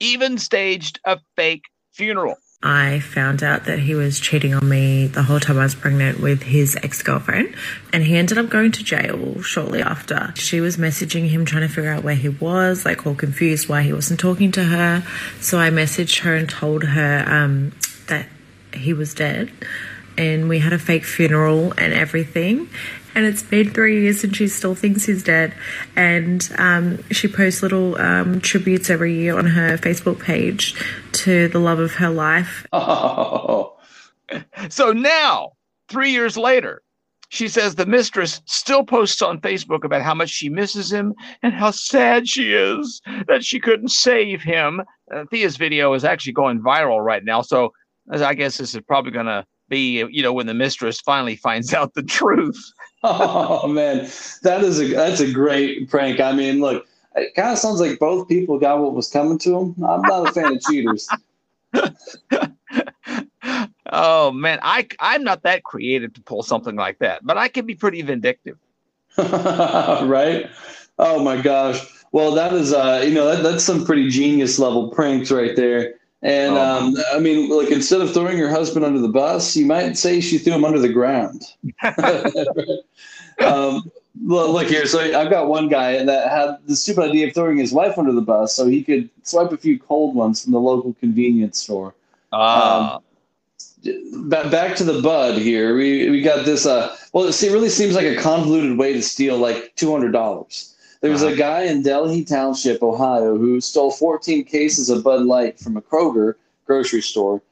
Even staged a fake funeral. I found out that he was cheating on me the whole time I was pregnant with his ex girlfriend, and he ended up going to jail shortly after. She was messaging him trying to figure out where he was, like all confused why he wasn't talking to her. So I messaged her and told her um, that he was dead, and we had a fake funeral and everything and it's been three years and she still thinks he's dead. And um, she posts little um, tributes every year on her Facebook page to the love of her life. Oh. So now, three years later, she says the mistress still posts on Facebook about how much she misses him and how sad she is that she couldn't save him. Uh, Thea's video is actually going viral right now. So I guess this is probably going to be, you know, when the mistress finally finds out the truth. Oh man, that is a that's a great prank. I mean, look, it kind of sounds like both people got what was coming to them. I'm not a fan of cheaters. oh man, I I'm not that creative to pull something like that, but I can be pretty vindictive. right? Oh my gosh. Well, that is uh, you know, that, that's some pretty genius level pranks right there. And oh. um, I mean, like instead of throwing your husband under the bus, you might say she threw him under the ground. um, look here. So I've got one guy that had the stupid idea of throwing his wife under the bus so he could swipe a few cold ones from the local convenience store. Ah. Um, back to the bud here. We we got this. Uh, well, see, it really seems like a convoluted way to steal like two hundred dollars. There was a guy in Delhi Township, Ohio, who stole 14 cases of Bud Light from a Kroger grocery store.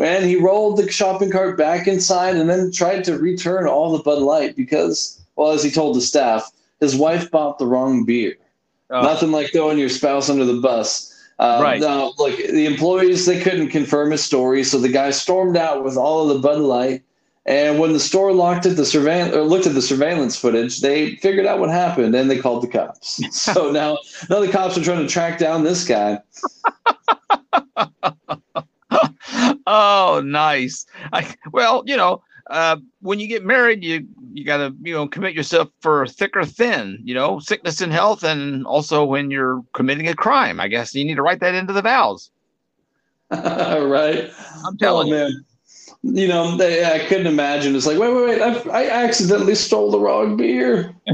And he rolled the shopping cart back inside and then tried to return all the Bud Light because, well, as he told the staff, his wife bought the wrong beer. Oh. Nothing like throwing your spouse under the bus. Uh, right. Now, look, the employees they couldn't confirm his story, so the guy stormed out with all of the Bud Light and when the store looked at the surveillance or looked at the surveillance footage, they figured out what happened and they called the cops. so now, now the cops are trying to track down this guy. oh, nice. I, well, you know, uh, when you get married, you you got to you know commit yourself for thick or thin. You know, sickness and health, and also when you're committing a crime. I guess you need to write that into the vows. right. I'm telling oh, you. Man you know, they, I couldn't imagine. It's like, wait, wait, wait! I, I accidentally stole the wrong beer.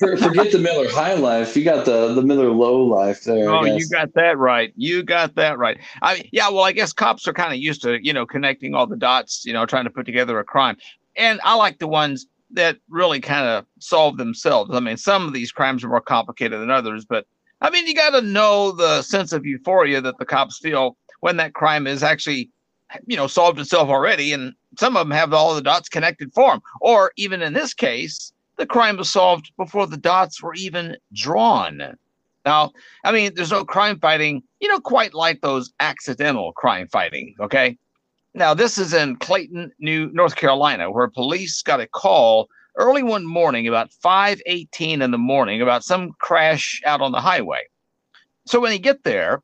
Forget the Miller High Life. You got the the Miller Low Life there. Oh, you got that right. You got that right. I yeah. Well, I guess cops are kind of used to you know connecting all the dots. You know, trying to put together a crime. And I like the ones that really kind of solve themselves. I mean, some of these crimes are more complicated than others, but I mean, you got to know the sense of euphoria that the cops feel when that crime is actually you know, solved itself already, and some of them have all the dots connected for them. Or even in this case, the crime was solved before the dots were even drawn. Now, I mean, there's no crime fighting, you know, quite like those accidental crime fighting. Okay. Now, this is in Clayton, New North Carolina, where police got a call early one morning about 5:18 in the morning about some crash out on the highway. So when they get there,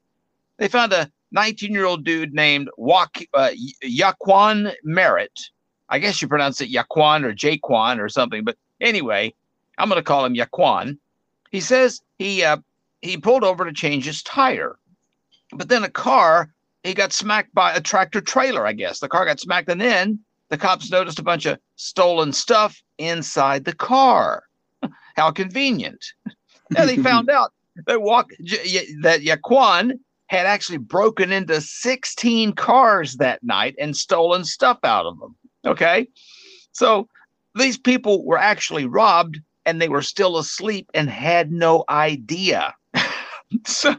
they found a 19 year old dude named Wak- uh, Yaquan Merritt. I guess you pronounce it Yaquan or Jaquan or something, but anyway, I'm going to call him Yaquan. He says he uh, he pulled over to change his tire, but then a car he got smacked by a tractor trailer. I guess the car got smacked, and then the cops noticed a bunch of stolen stuff inside the car. How convenient! and they found out that walk that Yaquan had actually broken into 16 cars that night and stolen stuff out of them. Okay. So these people were actually robbed and they were still asleep and had no idea. so,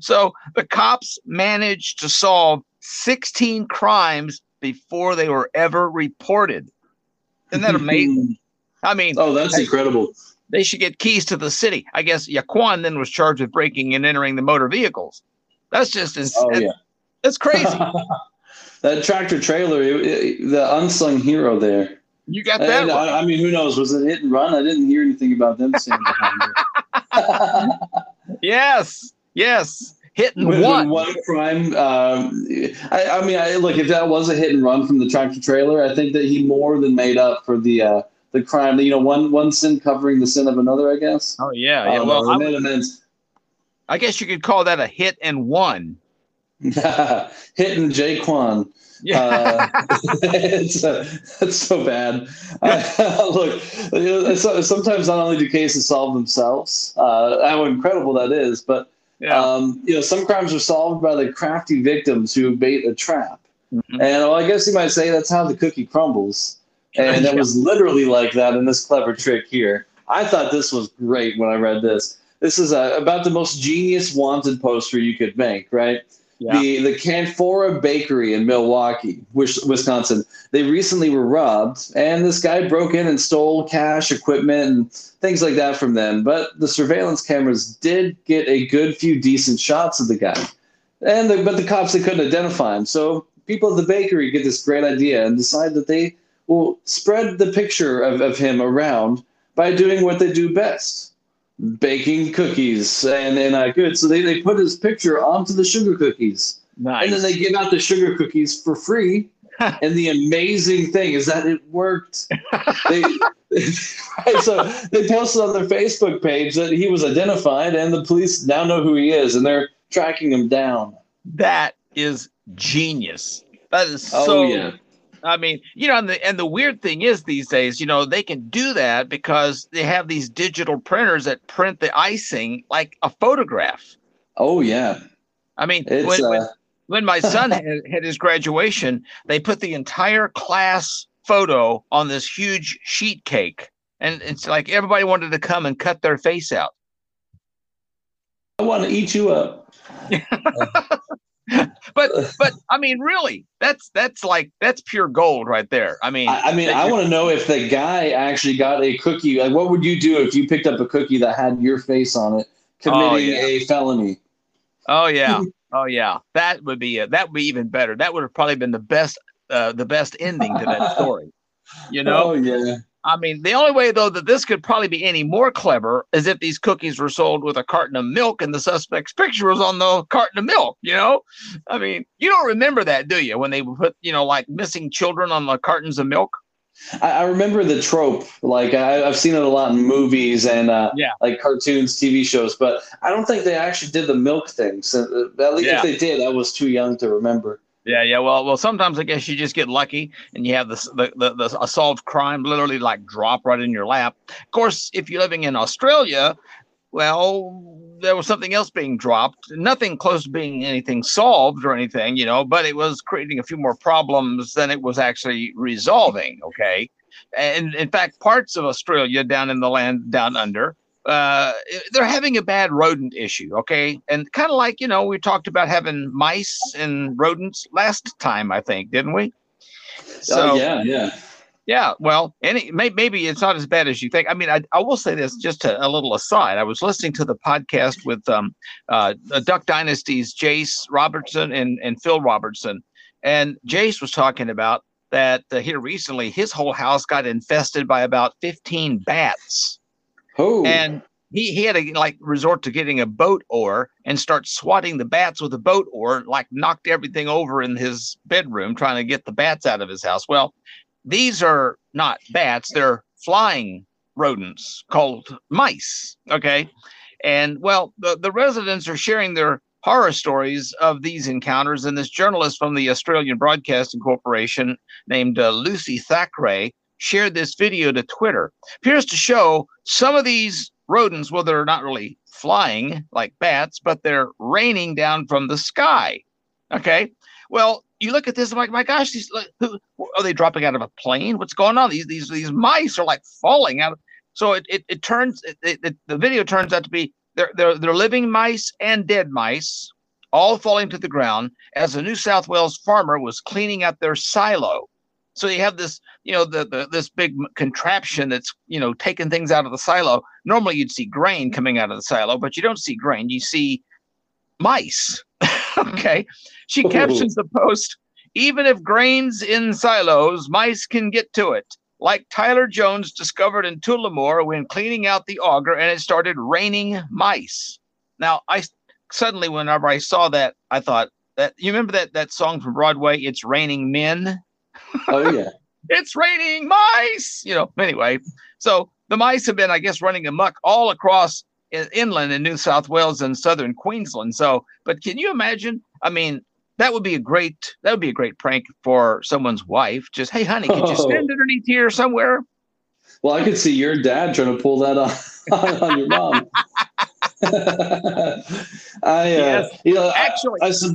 so the cops managed to solve 16 crimes before they were ever reported. Isn't that amazing? I mean, oh, that's they, incredible. They should get keys to the city. I guess Yaquan then was charged with breaking and entering the motor vehicles. That's just ins- oh, yeah. That's crazy. that tractor trailer, it, it, the unsung hero there. You got that. And, right. I, I, mean, who knows? Was it hit and run? I didn't hear anything about them saying Yes, yes. Hit and run. One crime. Um, I, I, mean, I, look, if that was a hit and run from the tractor trailer, I think that he more than made up for the uh, the crime. You know, one one sin covering the sin of another. I guess. Oh yeah, yeah. don't Well, I, they would- made amends. I guess you could call that a hit and one. hitting Jaquan. Uh, it's, uh, it's so bad. Uh, look, you know, sometimes not only do cases solve themselves, uh, how incredible that is, but um, you know, some crimes are solved by the crafty victims who bait a trap. Mm-hmm. And well, I guess you might say that's how the cookie crumbles. And it was literally like that in this clever trick here. I thought this was great when I read this. This is uh about the most genius wanted poster you could make, right? Yeah. The the Canfora Bakery in Milwaukee, Wisconsin. They recently were robbed, and this guy broke in and stole cash, equipment, and things like that from them. But the surveillance cameras did get a good few decent shots of the guy, and the, but the cops they couldn't identify him. So people at the bakery get this great idea and decide that they will spread the picture of, of him around by doing what they do best baking cookies and, and uh, I could. so they, they put his picture onto the sugar cookies nice. and then they give out the sugar cookies for free and the amazing thing is that it worked they, so they posted on their facebook page that he was identified and the police now know who he is and they're tracking him down That is genius. That is Oh, so. yeah. I mean, you know, and the and the weird thing is these days, you know, they can do that because they have these digital printers that print the icing like a photograph. oh yeah I mean, It's, when, when, uh, when my son had, had his graduation, they put the entire class photo on this huge sheet cake, and it's like everybody wanted to come and cut their face out. i want to eat you up But but I mean, really, that's that's like that's pure gold right there. I mean, I, I mean, I want to know if the guy actually got a cookie. Like, what would you do if you picked up a cookie that had your face on it, committing Oh, yeah. a felony? Oh yeah, oh yeah. That would be a, that would be even better. That would have probably been the best uh, the best ending to that story. You know? Oh yeah. I mean, the only way though that this could probably be any more clever is if these cookies were sold with a carton of milk and the suspect's picture was on the carton of milk. You know, I mean, you don't remember that, do you? When they put you know like missing children on the cartons of milk. I, I remember the trope. Like, I, I've seen it a lot in movies and uh, Yeah. like cartoons, TV shows, but I don't think they actually did the milk thing. So, uh, at least Yeah. if they did, I was too young to remember. Yeah, yeah. Well, well, sometimes I guess you just get lucky and you have the, the the a solved crime literally like drop right in your lap. Of course, if you're living in Australia, well, there was something else being dropped. Nothing close to being anything solved or anything, you know, but it was creating a few more problems than it was actually resolving. Okay. And in fact, parts of Australia down in the land down under, uh, they're having a bad rodent issue. Okay. And kind of like, you know, we talked about having mice and rodents last time, I think, didn't we? oh, yeah, yeah. Yeah, well, any may, maybe it's not as bad as you think. I mean, I, I will say this just a, a little aside. I was listening to the podcast with um, uh, uh, Duck Dynasty's Jace Robertson and, and Phil Robertson, and Jace was talking about that uh, here recently his whole house got infested by about 15 bats. Oh, And he, he had to like resort to getting a boat oar and start swatting the bats with a boat oar, like knocked everything over in his bedroom trying to get the bats out of his house. Well, these are not bats, they're flying rodents called mice. Okay. And well, the, the residents are sharing their horror stories of these encounters. And this journalist from the Australian Broadcasting Corporation named uh, Lucy Thackeray shared this video to Twitter. Appears to show some of these rodents, well, they're not really flying like bats, but they're raining down from the sky. Okay. Well, you look at this, I'm like, my gosh, these who, are they dropping out of a plane? What's going on? These these these mice are like falling out. So it it, it turns it, it, the video turns out to be they're they're they're living mice and dead mice, all falling to the ground as a New South Wales farmer was cleaning out their silo. So you have this, you know, the, the this big contraption that's, you know, taking things out of the silo. Normally you'd see grain coming out of the silo, but you don't see grain. You see mice. okay. She Ooh. captions the post even if grain's in silos, mice can get to it. Like Tyler Jones discovered in Tullamore when cleaning out the auger and it started raining mice. Now, I suddenly, whenever I saw that, I thought that you remember that that song from Broadway, "It's Raining Men." oh yeah. it's raining mice. You know. Anyway, so the mice have been, I guess, running amok all across i- inland in New South Wales and southern Queensland. So, but can you imagine? I mean, that would be a great that would be a great prank for someone's wife. Just hey, honey, could you Oh. stand underneath here somewhere? Well, I could see your dad trying to pull that on, on your mom. I, uh, you know, actually, I, ac-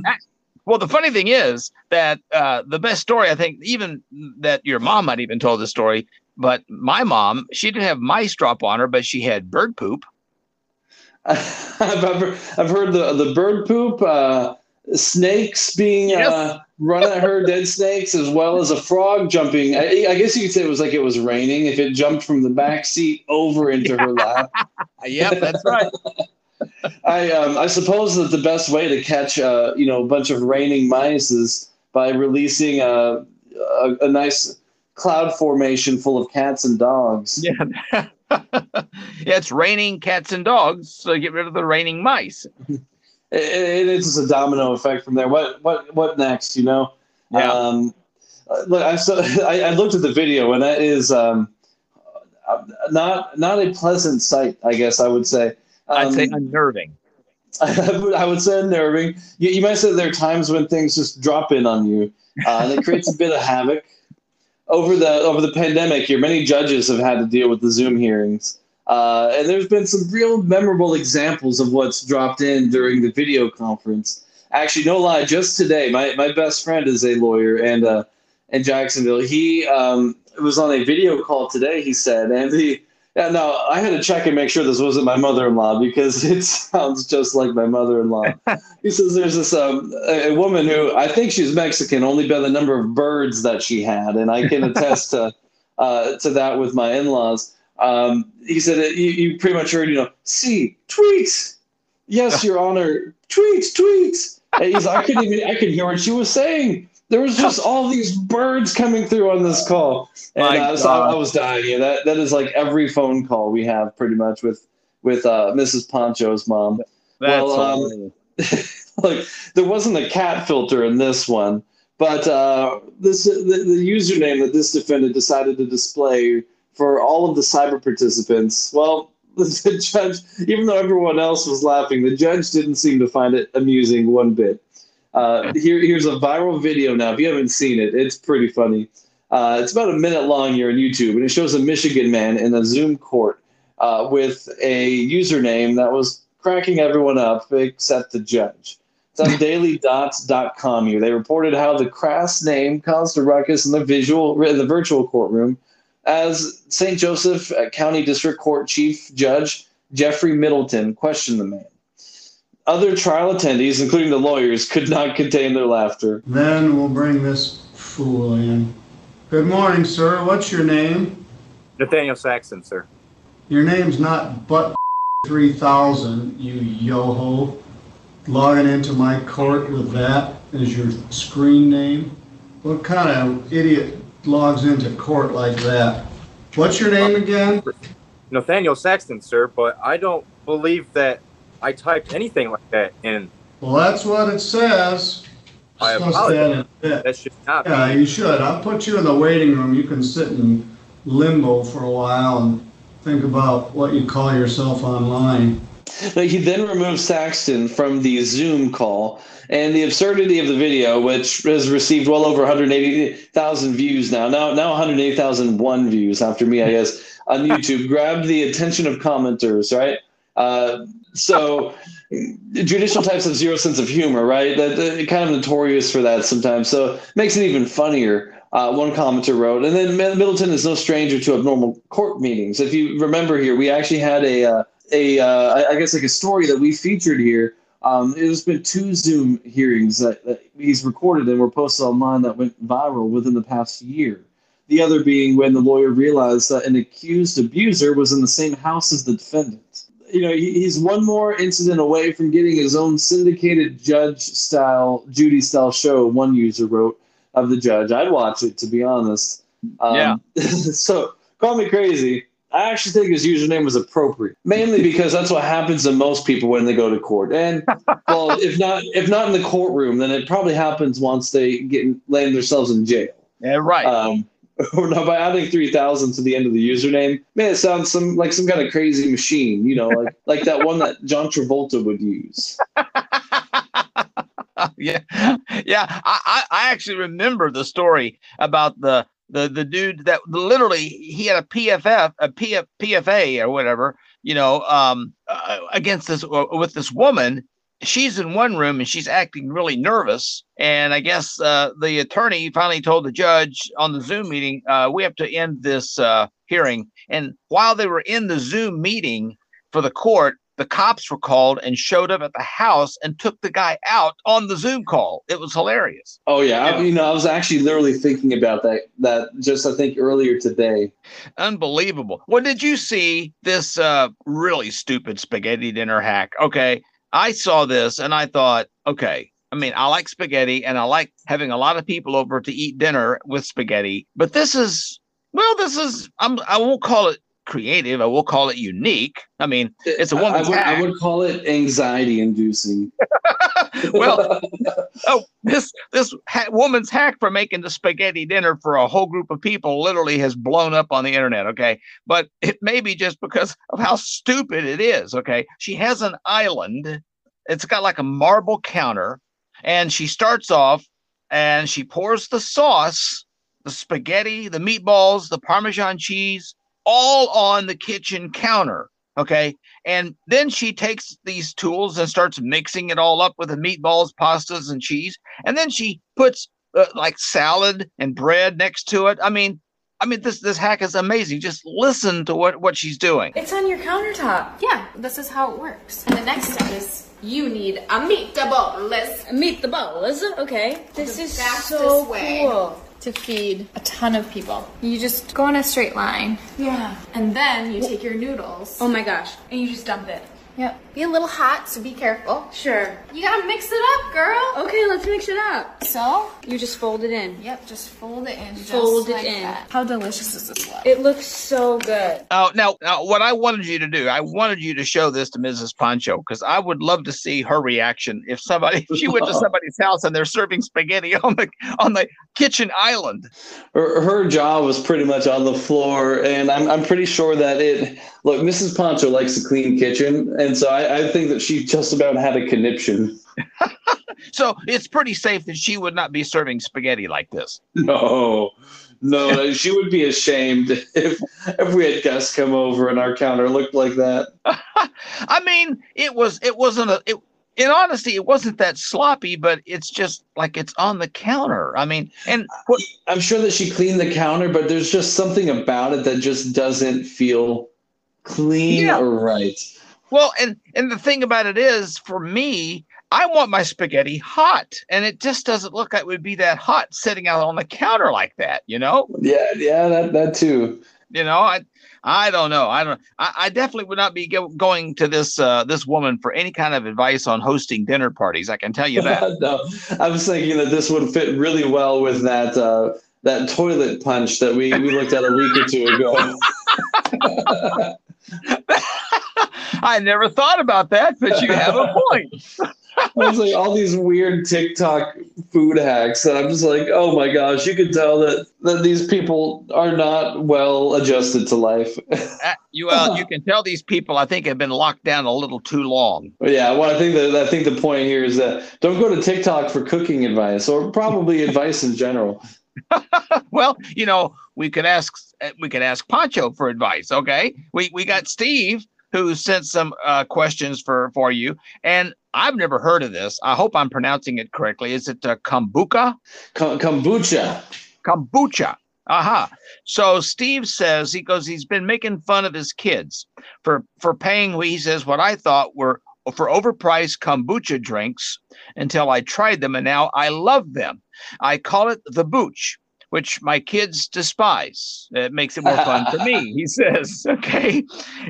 well, the funny thing is that uh, the best story, I think, even that your mom might even told the story, but my mom, she didn't have mice drop on her, but she had bird poop. I've, I've, I've heard the, the bird poop, uh, snakes being uh, run at her, dead snakes, as well as a frog jumping. I, I guess you could say it was like it was raining if it jumped from the back seat over into her lap. yep, that's right. I um, I suppose that the best way to catch uh, you know a bunch of raining mice is by releasing a, a, a nice cloud formation full of cats and dogs. Yeah. yeah, it's raining cats and dogs, so get rid of the raining mice. it, it is just a domino effect from there. What what what next? You know. Yeah. Um, uh, look, I, so, I I looked at the video and that is um, uh, not not a pleasant sight. I guess I would say. I'd say Um, unnerving. I would, I would say unnerving. You, you might say there are times when things just drop in on you, uh, and it creates a bit of havoc. Over the over the pandemic here, many judges have had to deal with the Zoom hearings, uh, and there's been some real memorable examples of what's dropped in during the video conference. Actually, no lie, just today, my, my best friend is a lawyer and uh, in Jacksonville. He um, was on a video call today. He said, and he yeah, no, I had to check and make sure this wasn't my mother-in-law because it sounds just like my mother-in-law. he says there's this um, a, woman who I think she's Mexican only by the number of birds that she had, and I can attest to uh, to that with my in-laws. Um, he said you, you pretty much heard, you know, see tweets. Yes, Your Honor, tweets, tweets. And he's, I couldn't even I could hear what she was saying. There was just all these birds coming through on this call, and uh, so I, I was dying. Yeah, that that is like every phone call we have, pretty much with with uh, Mrs. Pancho's mom. That's well, um, like there wasn't a cat filter in this one, but uh, this the, the username that this defendant decided to display for all of the cyber participants. Well, the judge, even though everyone else was laughing, the judge didn't seem to find it amusing one bit. Uh, here, here's a viral video now. If you haven't seen it, it's pretty funny. Uh, it's about a minute long here on YouTube, and it shows a Michigan man in a Zoom court uh, with a username that was cracking everyone up except the judge. It's on dailydots.com here. They reported how the crass name caused a ruckus in the visual in the virtual courtroom as St. Joseph County District Court Chief Judge Jeffrey Middleton questioned the man. Other trial attendees, including the lawyers, could not contain their laughter. Then we'll bring this fool in. Good morning, sir. What's your name? Nathaniel Saxton, sir. Your name's not Butt 3000, you yo-ho. Logging into my court with that as your screen name? What kind of idiot logs into court like that? What's your name again? Nathaniel Saxton, sir, but I don't believe that I typed anything like that in. Well, that's what it says. I Discuss apologize. that in a bit. That should not Yeah, be. you should. I'll put you in the waiting room. You can sit in limbo for a while and think about what you call yourself online. Like, He then removed Saxton from the Zoom call, and the absurdity of the video, which has received well over 180,000 views now, now now 180,001 views after me, I guess, on YouTube, grabbed the attention of commenters. Right, uh, so judicial types have zero sense of humor, right? That kind of notorious for that sometimes. So it makes it even funnier. Uh, one commenter wrote, and then Middleton is no stranger to abnormal court meetings. If you remember here, we actually had a uh, a uh, I- guess like a story that we featured here. Um, there's been two Zoom hearings that, that he's recorded and were posted online that went viral within the past year. The other being when the lawyer realized that an accused abuser was in the same house as the defendant. You know, he's one more incident away from getting his own syndicated judge style, Judy style show. One user wrote of the judge. I'd watch it to be honest. Um, Yeah. so call me crazy. I actually think his username was appropriate, mainly because that's what happens to most people when they go to court. And well, if not if not in the courtroom, then it probably happens once they get land themselves in jail. Yeah, right. Um, or no, by adding three thousand to the end of the username, man, it sounds some like some kind of crazy machine. You know, like like that one that John Travolta would use. yeah, yeah. I, I I actually remember the story about the the the dude that literally he had a PFF a PF, PFA or whatever you know um uh, against this uh, with this woman she's in one room and she's acting really nervous and i guess uh, the attorney finally told the judge on the zoom meeting uh, we have to end this uh, hearing and while they were in the zoom meeting for the court the cops were called and showed up at the house and took the guy out on the Zoom call. It was hilarious. Oh yeah, I, you know, I was actually literally thinking about that. That just I think earlier today. Unbelievable. Well, did you see this uh, really stupid spaghetti dinner hack? Okay, I saw this and I thought, okay. I mean, I like spaghetti and I like having a lot of people over to eat dinner with spaghetti, but this is well, this is I'm I won't call it creative. I will call it unique. I mean, it's a woman's I would. I would call it anxiety inducing. well, oh, this this ha- woman's hack for making the spaghetti dinner for a whole group of people literally has blown up on the internet. Okay, but it may be just because of how stupid it is. Okay, she has an island. It's got like a marble counter, and she starts off and she pours the sauce, the spaghetti, the meatballs, the Parmesan cheese, all on the kitchen counter. Okay. And then she takes these tools and starts mixing it all up with the meatballs, pastas, and cheese. And then she puts uh, like salad and bread next to it. I mean, I mean, this this hack is amazing. Just listen to what what she's doing. It's on your countertop. Yeah, this is how it works. And the next step is you need a meatballs. Meatballs. Okay. This The is fastest so way. cool to feed a ton of people. You just go in a straight line. Yeah. And then you take your noodles. Oh my gosh. And you just dump it. Yep. Be a little hot, so be careful. Sure. You gotta mix it up, girl. Okay, let's mix it up. So? You just fold it in. Yep, just fold it in. Just Fold it like in. that. How delicious is this look? It looks so good. Oh, now, now, what I wanted you to do, I wanted you to show this to Mrs. Pancho because I would love to see her reaction if somebody, if she went to somebody's house and they're serving spaghetti on the on the kitchen island. Her, her jaw was pretty much on the floor, and I'm I'm pretty sure that it. Look, Mrs. Pancho likes a clean kitchen, and so I, I think that she just about had a conniption. So it's pretty safe that she would not be serving spaghetti like this. No, no, she would be ashamed if if we had guests come over and our counter looked like that. I mean, it was it wasn't a it, in honesty, it wasn't that sloppy, but it's just like it's on the counter. I mean, and what, I'm sure that she cleaned the counter, but there's just something about it that just doesn't feel clean Yeah. or right. Well, and and the thing about it is, for me, I want my spaghetti hot, and it just doesn't look like it would be that hot sitting out on the counter like that. You know, Yeah, yeah, that that too. you know, I I don't know. I don't. I, I definitely would not be go, going to this uh, this woman for any kind of advice on hosting dinner parties. I can tell you that. no, I was thinking that this would fit really well with that uh, that toilet punch that we, we looked at a week or two ago. I never thought about that, but you have a point. Was like all these weird TikTok food hacks that I'm just like, oh my gosh, you can tell that that these people are not well adjusted to life. Uh, you well, you can tell these people I think have been locked down a little too long. Yeah, well, I think that I think the point here is that don't go to TikTok for cooking advice or probably advice in general. Well, you know, we could ask uh, we could ask Pancho for advice. Okay, we we got Steve who sent some uh, questions for for you, and I've never heard of this. I hope I'm pronouncing it correctly. Is it uh, kombucha? Kom- kombucha. Kombucha. Aha. So Steve says he goes. He's been making fun of his kids for for paying. He says what I thought were for overpriced kombucha drinks until I tried them, and now I love them. I call it the booch, which my kids despise. It makes it more fun for me, he says. Okay.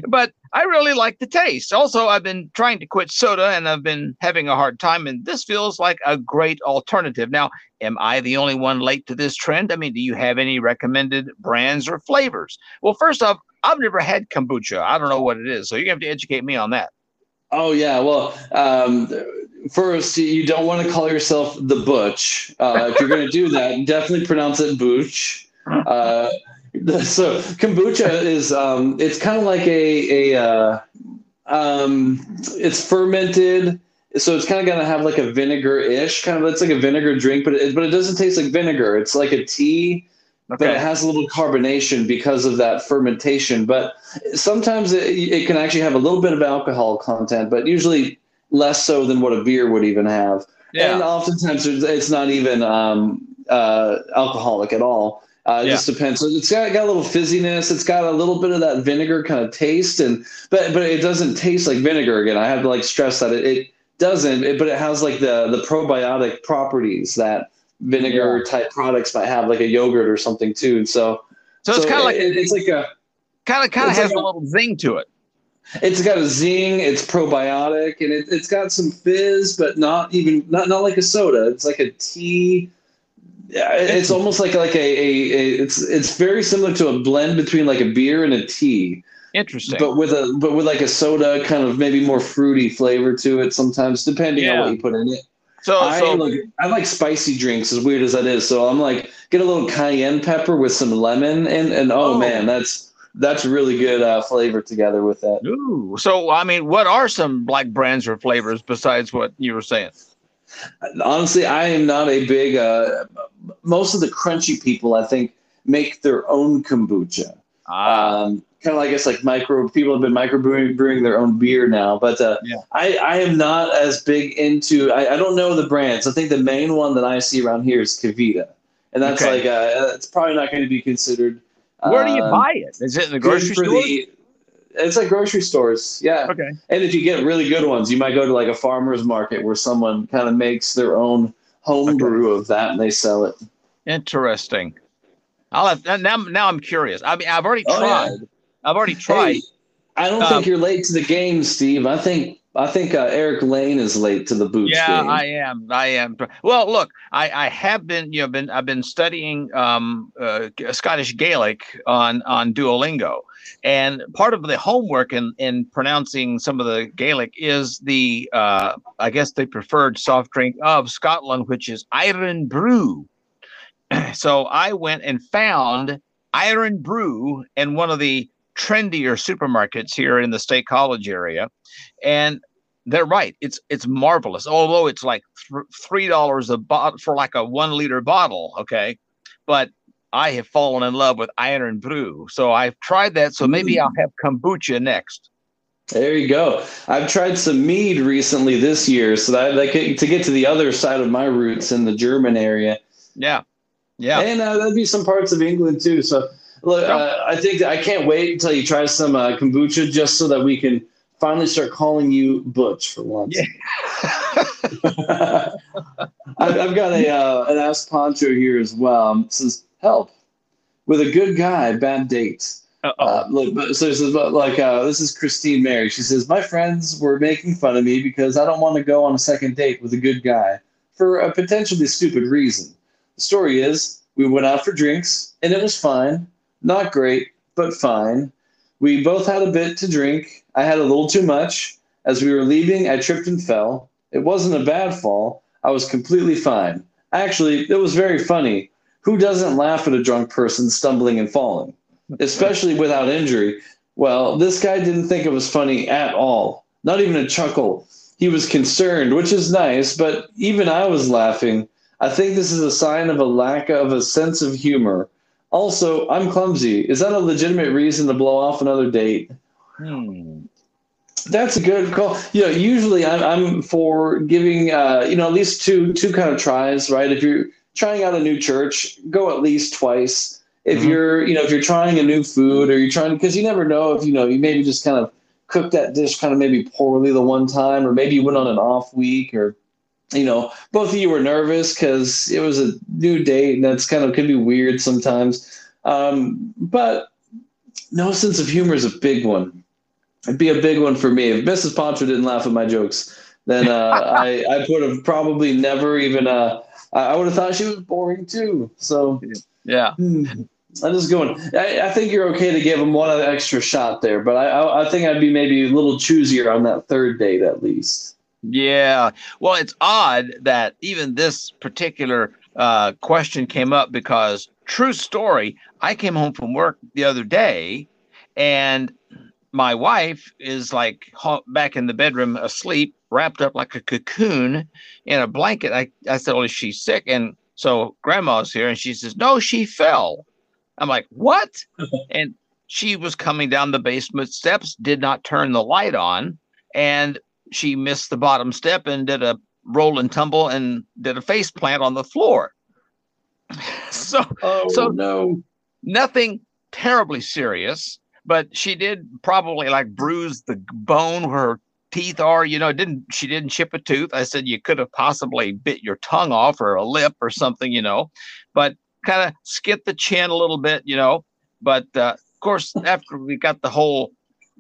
But I really like the taste. Also, I've been trying to quit soda and I've been having a hard time, and this feels like a great alternative. Now, am I the only one late to this trend? I mean, do you have any recommended brands or flavors? Well, first off, I've never had kombucha. I don't know what it is. So you're going to have to educate me on that. Oh yeah, well, um, first you don't want to call yourself the Butch. Uh, if you're going to do that, definitely pronounce it Booch. Uh, so kombucha is um, it's kind of like a a uh, um, it's fermented. So it's kind of gonna have like a vinegar-ish kind of. It's like a vinegar drink, but it, but it doesn't taste like vinegar. It's like a tea, but it has a little carbonation because of that fermentation. But sometimes it, it can actually have a little bit of alcohol content, but usually less so than what a beer would even have. Yeah. And oftentimes it's it's not even um, uh, alcoholic at all. Uh, it Yeah. just depends. So it's got, got a little fizziness. It's got a little bit of that vinegar kind of taste, and but but it doesn't taste like vinegar. Again, I have to like stress that it, it doesn't. It, but it has like the the probiotic properties that vinegar type products might have, like a yogurt or something too. And so So it's kinda like- it- it's like a Kind of kind of has like a a- little zing to it. It's got a zing. It's probiotic, and it, it's got some fizz, but not even not not like a soda. It's like a tea. Yeah, it's almost like like a, a, a it's it's very similar to a blend between like a beer and a tea, Interesting. but with a but with like a soda kind of maybe more fruity flavor to it. Sometimes depending on what you put in it. So I so like I like spicy drinks as weird as that is. So I'm like get a little cayenne pepper with some lemon and and oh, Oh. man, that's that's really good uh, flavor together with that. Ooh. So I mean, what are some like brands or flavors besides what you were saying? honestly i am not a big uh most of the crunchy people i think make their own kombucha Ah. um kind of like I guess like micro people have been micro brewing, brewing their own beer now but uh Yeah. i i am not as big into I, I don't know the brands i think the main one that i see around here is KeVita and that's Okay. like uh it's probably not going to be considered Where do you um, buy it? Is it in the grocery store? the- it's like grocery stores yeah Okay. and if you get really good ones, you might go to like a farmer's market where someone kind of makes their own home brew of that and they sell it. Interesting. I'll have now. Now I'm curious. I mean, I've already Oh, yeah. tried. I've already tried. Hey, I don't Um, think you're late to the game, Steve. I think I think uh, Erik Lane is late to the boots yeah, game. I am. I am. Well, look, I, I have been, you know, been I've been studying um, uh, Scottish Gaelic on on Duolingo, and part of the homework in in pronouncing some of the Gaelic is the uh, I guess the preferred soft drink of Scotland, which is Iron Brew. so I went and found Irn-Bru in one of the trendier supermarkets here in the State College area, and they're right. It's it's marvelous. Although it's like th- three dollars a bottle for like a one liter bottle. Okay, but I have fallen in love with Irn-Bru, so I've tried that. So maybe I'll have kombucha next. There you go. I've tried some mead recently this year, so that like to get to the other side of my roots in the German area. Yeah, yeah. and uh, that'd be some parts of England too. So look, uh, I think I can't wait until you try some uh, kombucha, just so that we can finally start calling you Butch for once. I've, I've got a uh, an Ask Pancho here as well. It says help with a good guy, bad date. Uh, look, so this is like uh, this is Christine Mary. She says my friends were making fun of me because I don't want to go on a second date with a good guy for a potentially stupid reason. The story is we went out for drinks and it was fine, not great, but fine. We both had a bit to drink. I had a little too much. As we were leaving, I tripped and fell. It wasn't a bad fall. I was completely fine. Actually, it was very funny. Who doesn't laugh at a drunk person stumbling and falling? Especially without injury. Well, this guy didn't think it was funny at all. Not even a chuckle. He was concerned, which is nice, but even I was laughing. I think this is a sign of a lack of a sense of humor. Also, I'm clumsy. Is that a legitimate reason to blow off another date? Hmm. That's a good call. You know, usually I'm, I'm for giving, uh, you know, at least two two kind of tries, right? If you're trying out a new church, go at least twice. If you're, you know, if you're trying a new food or you're trying, because you never know if you know you maybe just kind of cooked that dish kind of maybe poorly the one time, or maybe you went on an off week, or you know, both of you were nervous because it was a new date, and that's kind of could be weird sometimes. Um, but no sense of humor is a big one. It'd be a big one for me. If Mrs. Pancho didn't laugh at my jokes, then uh, I I would have probably never even. Uh, I would have thought she was boring too. So yeah, I'm just going. I, I think you're okay to give him one extra shot there, but I, I I think I'd be maybe a little choosier on that third date at least. Yeah. Well, it's odd that even this particular uh, question came up because true story. I came home from work the other day, and my wife is like back in the bedroom asleep, wrapped up like a cocoon in a blanket. I, I said, "Oh, is she sick?" And so grandma's here, and she says, "No, she fell." I'm like, "What?" and she was coming down the basement steps, did not turn the light on, and she missed the bottom step and did a roll and tumble and did a face plant on the floor. So, so no, nothing terribly serious, but she did probably like bruise the bone where her teeth are. You know, didn't she didn't chip a tooth? I said you could have possibly bit your tongue off or a lip or something, you know, but kind of skit the chin a little bit, you know. But uh, of course, after we got the whole,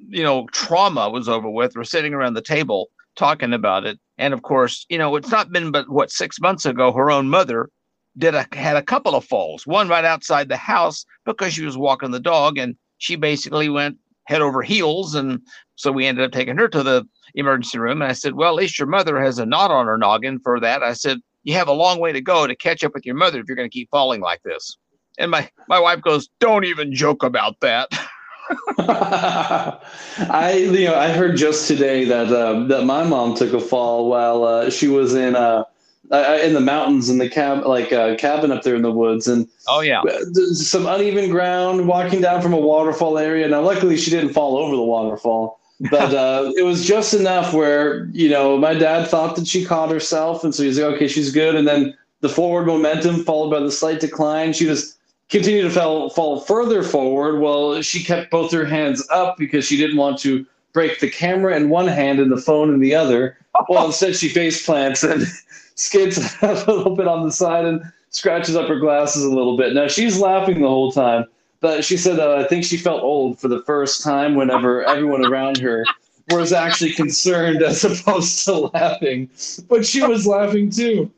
you know, trauma was over with, we're sitting around the table talking about it, and of course, you know, it's not been but what six months ago, her own mother did a had a couple of falls, one right outside the house because she was walking the dog, and she basically went head over heels, and so we ended up taking her to the emergency room. And I said, "Well, at least your mother has a knot on her noggin for that." I said, "You have a long way to go to catch up with your mother if you're going to keep falling like this." And my my wife goes, "Don't even joke about that." I you know I heard just today that uh, that my mom took a fall while uh, she was in uh, uh in the mountains in the cab like uh, cabin up there in the woods and oh yeah some uneven ground walking down from a waterfall area. Now luckily she didn't fall over the waterfall. but uh, it was just enough where you know my dad thought that she caught herself, and so he's like, "Okay, she's good." And then the forward momentum followed by the slight decline. She just continued to fall fall further forward. Well, she kept both her hands up because she didn't want to break the camera in one hand and the phone in the other. Well, instead she face plants and skids a little bit on the side and scratches up her glasses a little bit. Now she's laughing the whole time, but she said uh, I think she felt old for the first time whenever everyone around her was actually concerned as opposed to laughing. But she was laughing too.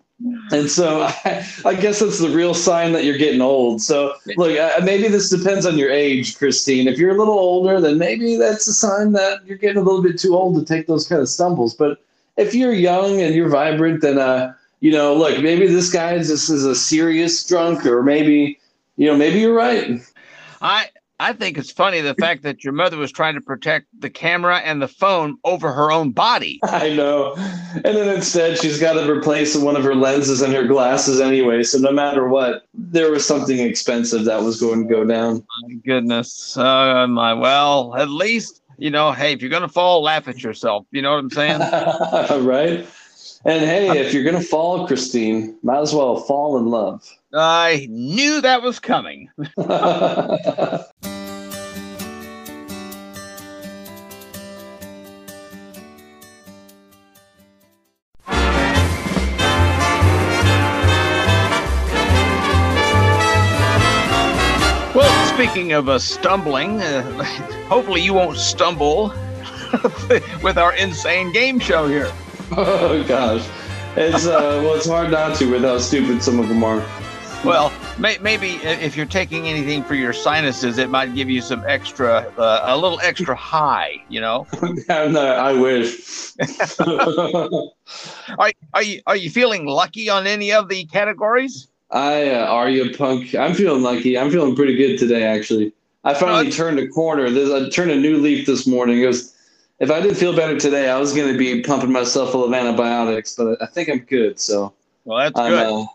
And so I, I, guess that's the real sign that you're getting old. So look, uh, maybe this depends on your age, Christine. If you're a little older, then maybe that's a sign that you're getting a little bit too old to take those kind of stumbles. But if you're young and you're vibrant, then uh, you know, look, maybe this guy is this is a serious drunk, or maybe, you know, maybe you're right. I I think it's funny the fact that your mother was trying to protect the camera and the phone over her own body. I know. And then instead, she's got to replace one of her lenses and her glasses anyway. So no matter what, there was something expensive that was going to go down. My goodness. Oh, my. Well, at least, you know, hey, if you're going to fall, laugh at yourself. You know what I'm saying? right. And hey, if you're going to fall, Christine, might as well fall in love. I knew that was coming. well, speaking of uh, stumbling, uh, hopefully you won't stumble with our insane game show here. Oh gosh, it's uh, well, it's hard not to with how stupid some of them are. Well, may, maybe if you're taking anything for your sinuses, it might give you some extra, uh, a little extra high. You know. no, I wish. are are you are you feeling lucky on any of the categories? I uh, are you punk? I'm feeling lucky. I'm feeling pretty good today, actually. I finally turned a corner. There's, I turned a new leaf this morning. It was if I didn't feel better today, I was going to be pumping myself full of antibiotics, but I think I'm good. So, well, that's I'm, good. Uh,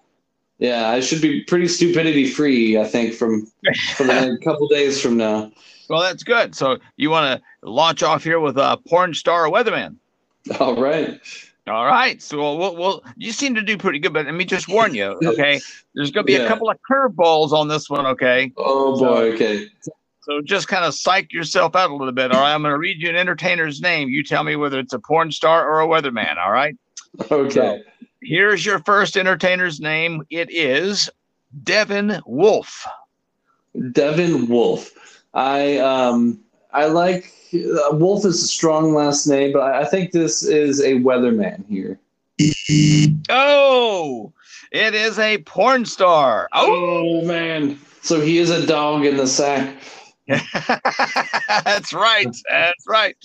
yeah, I should be pretty stupidity free. I think from from a couple days from now. Well, that's good. So you want to launch off here with a porn star weatherman? All right. All right. So we'll, we'll, you seem to do pretty good, but let me just warn you, okay? There's going to be Yeah. a couple of curveballs on this one, okay? Oh boy. Okay. So just kind of psych yourself out a little bit. All right. I'm going to read you an entertainer's name. You tell me whether it's a porn star or a weatherman. All right. Okay. Here's your first entertainer's name. It is Devin Wolf. Devin Wolf. I um I like uh, Wolf is a strong last name, but I, I think this is a weatherman here. Oh, it is a porn star. Oh man. So he is a dog in the sack. That's right. That's right.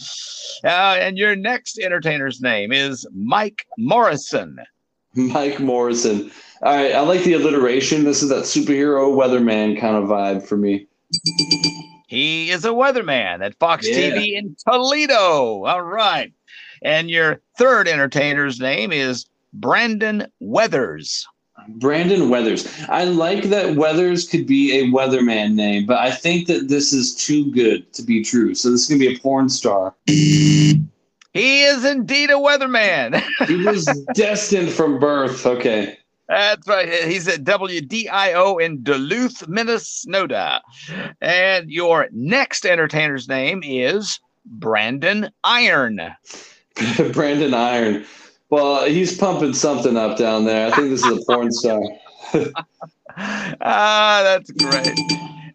Uh, and your next entertainer's name is Mike Morrison. Mike Morrison. All right, I like the alliteration. This is that superhero weatherman kind of vibe for me. He is a weatherman at Fox Yeah. TV in Toledo. All right. And your third entertainer's name is Brandon Weathers. Brandon Weathers. I like that Weathers could be a weatherman name, but I think that this is too good to be true. So this is gonna be a porn star. He is indeed a weatherman. He was destined from birth. Okay. That's right. He's at WDIO in Duluth, Minnesota. And your next entertainer's name is Brandon Iron. Brandon Iron. Well, he's pumping something up down there. I think this is a porn star. Ah, that's great.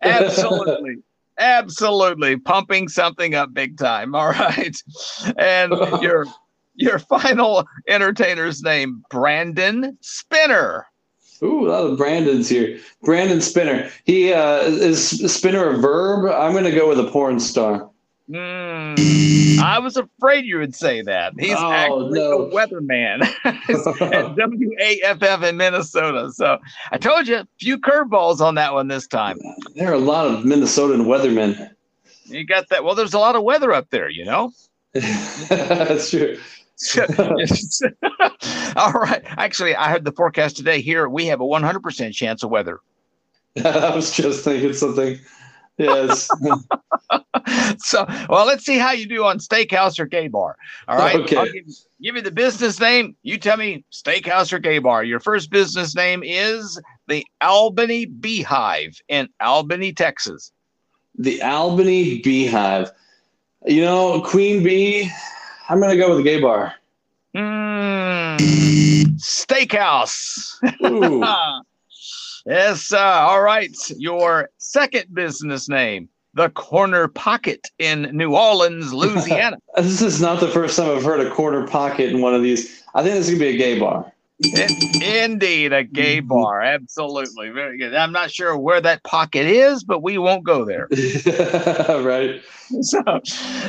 Absolutely. Absolutely. Pumping something up big time. All right. And your your final entertainer's name, Brandon Spinner. Ooh, a lot of Brandon's here. Brandon Spinner. He uh, is Spinner a verb? I'm gonna go with a porn star. Hmm. I was afraid you would say that. He's Oh, actually no. a weatherman at WAFF in Minnesota. So I told you, a few curveballs on that one this time. There are a lot of Minnesotan weathermen. You got that. Well, there's a lot of weather up there, you know? That's true. All right. Actually, I heard the forecast today here. We have a 100% chance of weather. I was just thinking something. Yes. So, well, let's see how you do on steakhouse or gay bar. All right. Okay. I'll give, give you the business name. You tell me steakhouse or gay bar. Your first business name is the Albany Beehive in Albany, Texas. the Albany Beehive. You know, Queen Bee. I'm gonna go with the gay bar. Mm, steakhouse. Yes, sir. All right. Your second business name, the Corner Pocket in New Orleans, Louisiana. this is not the first time I've heard a corner pocket in one of these. I think this is gonna be a gay bar. In- Indeed, a gay mm-hmm. bar. Absolutely. Very good. I'm not sure where that pocket is, but we won't go there. right. So,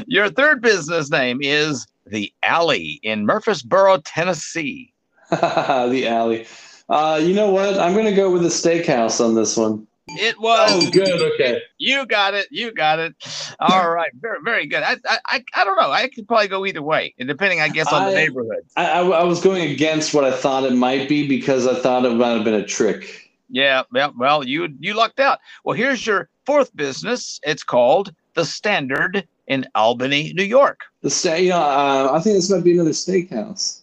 your third business name is The Alley in Murfreesboro, Tennessee. the alley. Uh, you know what? I'm gonna go with the steakhouse on this one. It was. Oh, good. Okay. You got it. You got it. All right. Very, very good. I, I, I, I don't know. I could probably go either way, and depending, I guess, on the neighborhood. I, I, I was going against what I thought it might be because I thought it might have been a trick. Yeah. Well, well, you you lucked out. Well, here's your fourth business. It's called the Standard in Albany, New York. The sta- you know, uh, I think this might be another steakhouse.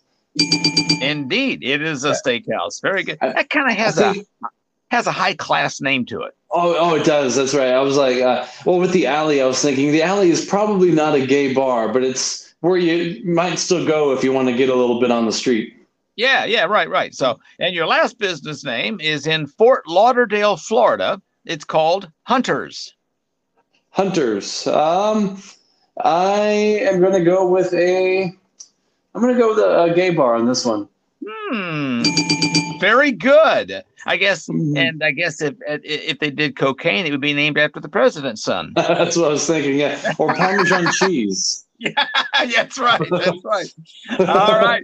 Indeed, it is a steakhouse. Very good. That kind of has a has a high class name to it. Oh, oh, it does. That's right. I was like, uh, well, with the alley, I was thinking the alley is probably not a gay bar, but it's where you might still go if you want to get a little bit on the street. Yeah, yeah, right, right. So, and your last business name is in Fort Lauderdale, Florida. It's called Hunters. Hunters. Um, I am going to go with a. I'm going to go with a, a gay bar on this one. Hmm. Very good. I guess, Mm-hmm. and I guess if if they did cocaine, it would be named after the president's son. That's what I was thinking. Yeah, or Parmesan cheese. yeah, that's right. That's right. All right.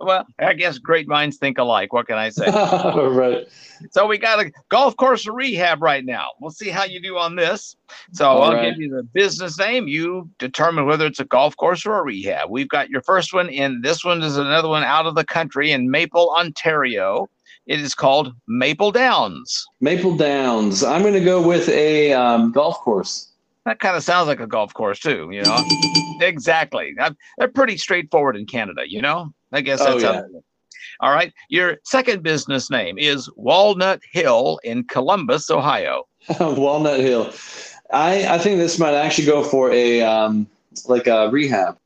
Well, I guess great minds think alike. What can I say? right. So we got a golf course rehab right now. We'll see how you do on this. So All I'll right. give you the business name. You determine whether it's a golf course or a rehab. We've got your first one in. This one is another one out of the country in Maple, Ontario. It is called Maple Downs. Maple Downs. I'm going to go with a um, golf course. That kind of sounds like a golf course too, you know. exactly. i they're pretty straightforward in Canada, you know. I guess Oh, that's how yeah. All right. Your second business name is Walnut Hill in Columbus, Ohio. Walnut Hill. I I think this might actually go for a um, like a rehab.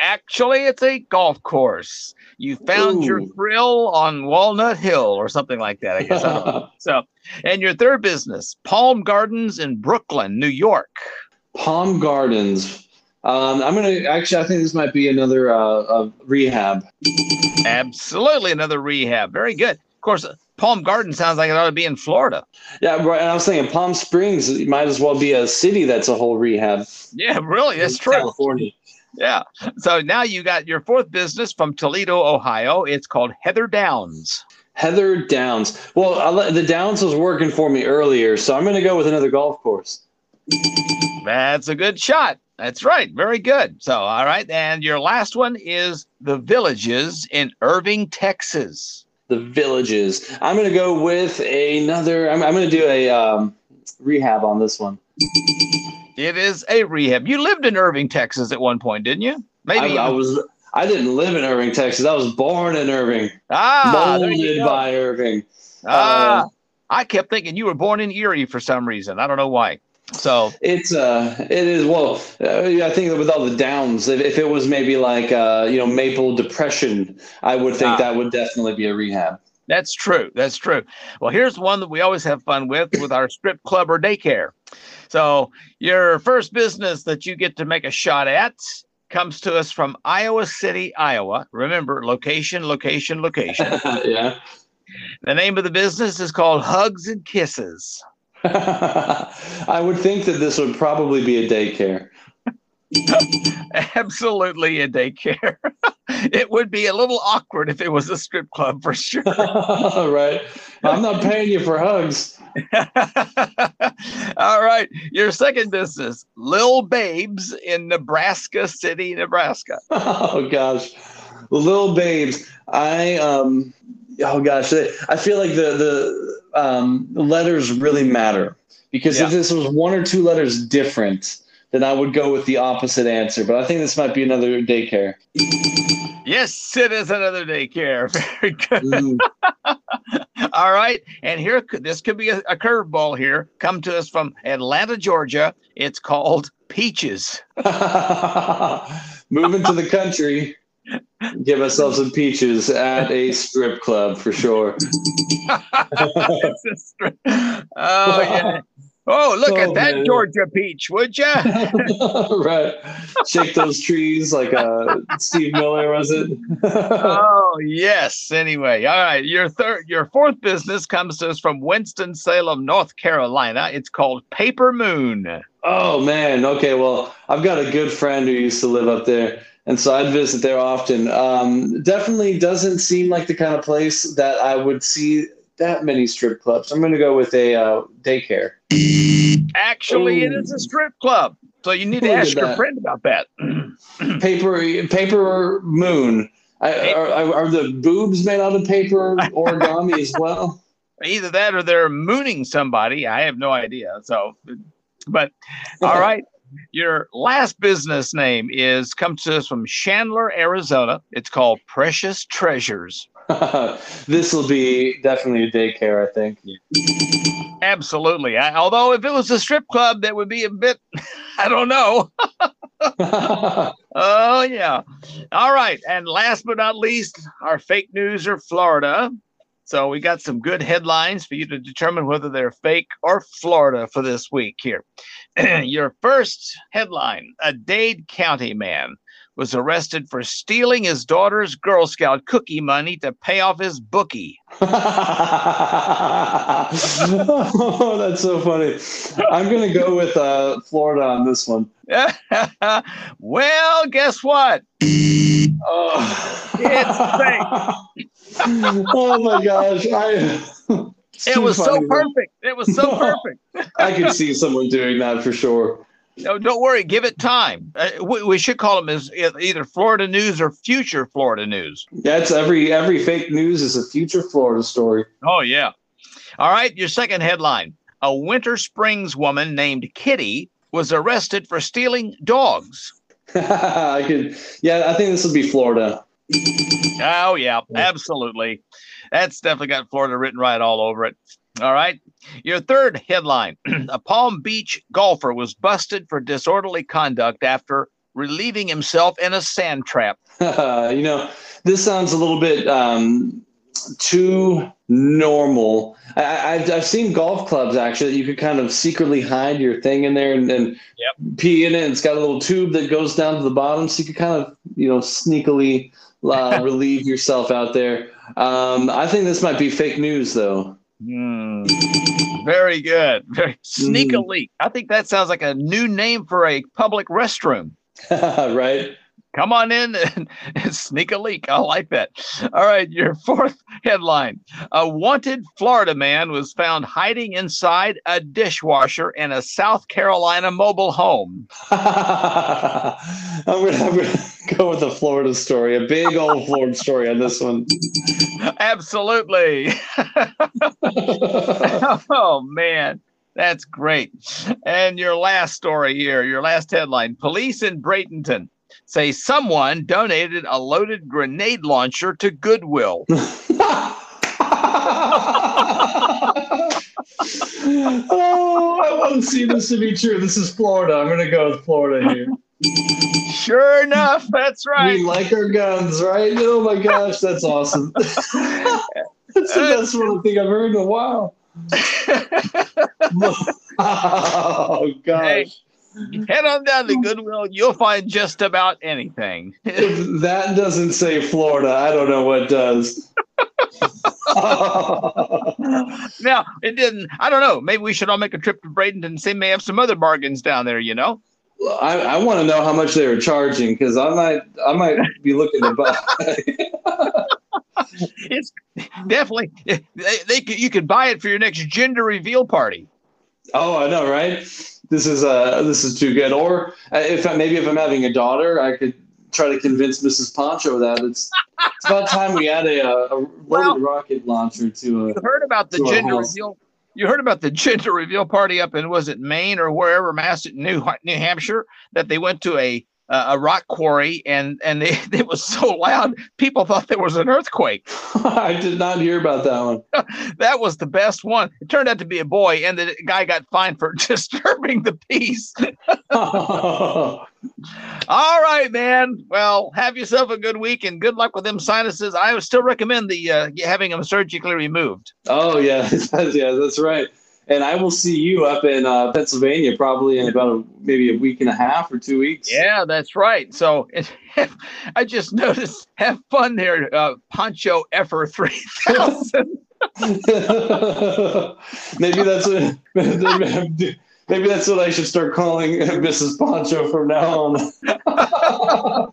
Actually, it's a golf course. You found your thrill on Walnut Hill or something like that, I guess. I. So, and your third business, Palm Gardens in Brooklyn, New York. Palm Gardens. Um, I'm gonna actually. I think this might be another uh, uh, rehab. Absolutely another rehab. Very good. Of course, Palm Garden sounds like it ought to be in Florida. Yeah, right. And I was thinking Palm Springs might as well be a city that's a whole rehab. Yeah, really. That's true. California. Yeah. So now you got your fourth business from Toledo, Ohio. It's called Heather Downs. Heather Downs. Well, I let, the Downs was working for me earlier, so I'm going to go with another golf course. That's a good shot. That's right. Very good. So, all right. And your last one is the villages in Irving, Texas. The villages. I'm going to go with another. I'm, I'm going to do a um, rehab on this one. It is a rehab. You lived in Irving, Texas at one point, didn't you? Maybe I, I was. I didn't live in Irving, Texas. I was born in Irving. Ah, molded by Irving. Ah, Uh, I kept thinking you were born in Erie for some reason. I don't know why. So It's uh, it is well. Uh, I think that with all the downs, if, if it was maybe like uh, you know maple depression, I would think Ah. that would definitely be a rehab. That's true. That's true. Well, here's one that we always have fun with with our strip club or daycare. So, your first business that you get to make a shot at comes to us from Iowa City, Iowa. Remember, location, location, location. yeah. The name of the business is called Hugs and Kisses. I would think that this would probably be a daycare. Absolutely a daycare. it would be a little awkward if it was a strip club for sure. right. I'm not paying you for hugs. All right. Your second business, Lil Babes in Nebraska City, Nebraska. Oh gosh, Lil babes. I um. Oh gosh, I feel like the the um letters really matter because if this was one or two letters different, then I would go with the opposite answer. But I think this might be another daycare. Yes, it is another daycare. Very good. All right. And here, this could be a, a curveball here. Come to us from Atlanta, Georgia. It's called Peaches. Moving to the country, give ourselves some peaches at a strip club for sure. It's a strip- oh, yeah. Oh, look Oh, at that man. Georgia peach, would you? right. Shake those trees like uh, Steve Miller, was it? oh yes. Anyway, all right. Your third, your fourth business comes to us from Winston Salem, North Carolina. It's called Paper Moon. Oh man. Okay. Well, I've got a good friend who used to live up there, and so I'd visit there often. Um, definitely doesn't seem like the kind of place that I would see that many strip clubs. I'm going to go with a uh, daycare. Actually, it Ooh. is a oh. strip club. So you need to Look ask your that. friend about that. Paper, paper moon. I, are, are are the boobs made out of paper origami as well? Either that or they're mooning somebody. I have no idea. So, but all right. Your last business name is comes to us from Chandler, Arizona. It's called Precious Treasures. this will be definitely a daycare, I think. Absolutely. I, although if it was a strip club, that would be a bit. I don't know. Oh yeah. All right. And last but not least, our fake news or Florida. So we got some good headlines for you to determine whether they're fake or Florida for this week here. Your first headline: A Dade County man was arrested for stealing his daughter's Girl Scout cookie money to pay off his bookie. oh, that's so funny. I'm gonna go with uh, Florida on this one. well, guess what? Oh, It's oh my gosh! I. It was so perfect. It was so perfect. I could see someone doing that for sure. No, don't worry. Give it time. Uh, we, we should call them as e- either Florida news or future Florida news. That's every every fake news is a future Florida story. Oh yeah. All right. Your second headline: A Winter Springs woman named Kitty was arrested for stealing dogs. I could, yeah, I think this would be Florida. Oh yeah, absolutely. That's definitely got Florida written right all over it. All right. Your third headline: A Palm Beach golfer was busted for disorderly conduct after relieving himself in a sand trap. you know, this sounds a little bit um, too normal. I, I, I've, I've seen golf clubs actually that you could kind of secretly hide your thing in there and, and pee in it. It's got a little tube that goes down to the bottom, so you could kind of, you know, sneakily uh, relieve yourself out there. Um, I think this might be fake news, though. Hmm. Very good. Very sneakily. I think that sounds like a new name for a public restroom. right? Come on in and, and sneak a leak. I like that. All right, your fourth headline. A wanted Florida man was found hiding inside a dishwasher in a South Carolina mobile home. I'm gonna, I'm gonna go with the Florida story, a big old Florida story on this one. Absolutely. oh man, that's great. And your last story here, your last headline: Police in Bradenton say someone donated a loaded grenade launcher to Goodwill. oh, I want to see this to be true. This is Florida. I'm gonna go with Florida here. Sure enough, that's right. We like our guns, right? Oh my gosh, that's awesome. that's the best one I think I've heard in a while. oh gosh. Hey, head on down to Goodwill. You'll find just about anything. if that doesn't say Florida, I don't know what does. now it didn't. I don't know. Maybe we should all make a trip to Bradenton and see. May have some other bargains down there. You know. I, I want to know how much they were charging because I might I might be looking to buy. it's definitely they, they you could buy it for your next gender reveal party. Oh, I know, right? This is uh this is too good. Or uh, if I, maybe if I'm having a daughter, I could try to convince Mrs. Pancho that it's it's about time we add a, a, a well, rocket launcher to a. You heard about the gender reveal you heard about the gender reveal party up in was it Maine or wherever, Mass New New Hampshire, that they went to a a rock quarry and and they, it was so loud people thought there was an earthquake. I did not hear about that one. that was the best one. It turned out to be a boy, and the guy got fined for disturbing the peace. All right, man. Well, have yourself a good week and good luck with them sinuses. I still recommend the uh, having them surgically removed. Oh yeah, yeah, that's right. And I will see you up in uh, Pennsylvania probably in about a, maybe a week and a half or two weeks. Yeah, that's right. So I just noticed. Have fun there, uh, Pancho Effer three thousand. maybe that's what maybe that's what I should start calling Mrs. Pancho from now on.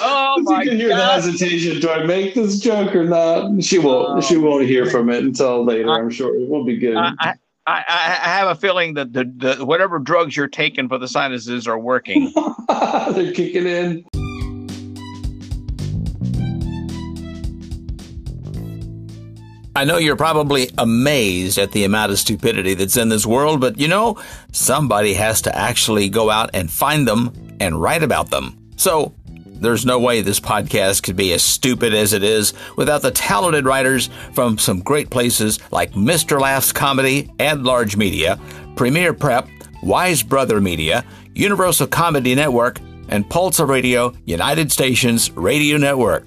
oh my you can hear God. the hesitation. Do I make this joke or not? She won't. Oh. she won't hear from it until later. I, am sure it will be good. I, I, I, I have a feeling that the, the whatever drugs you're taking for the sinuses are working. They're kicking in. I know you're probably amazed at the amount of stupidity that's in this world, but you know, somebody has to actually go out and find them and write about them. So, there's no way this podcast could be as stupid as it is without the talented writers from some great places like Mr. Laughs Comedy and Large Media, Premier Prep, Wise Brother Media, Universal Comedy Network, and Pulsar Radio United Stations Radio Network.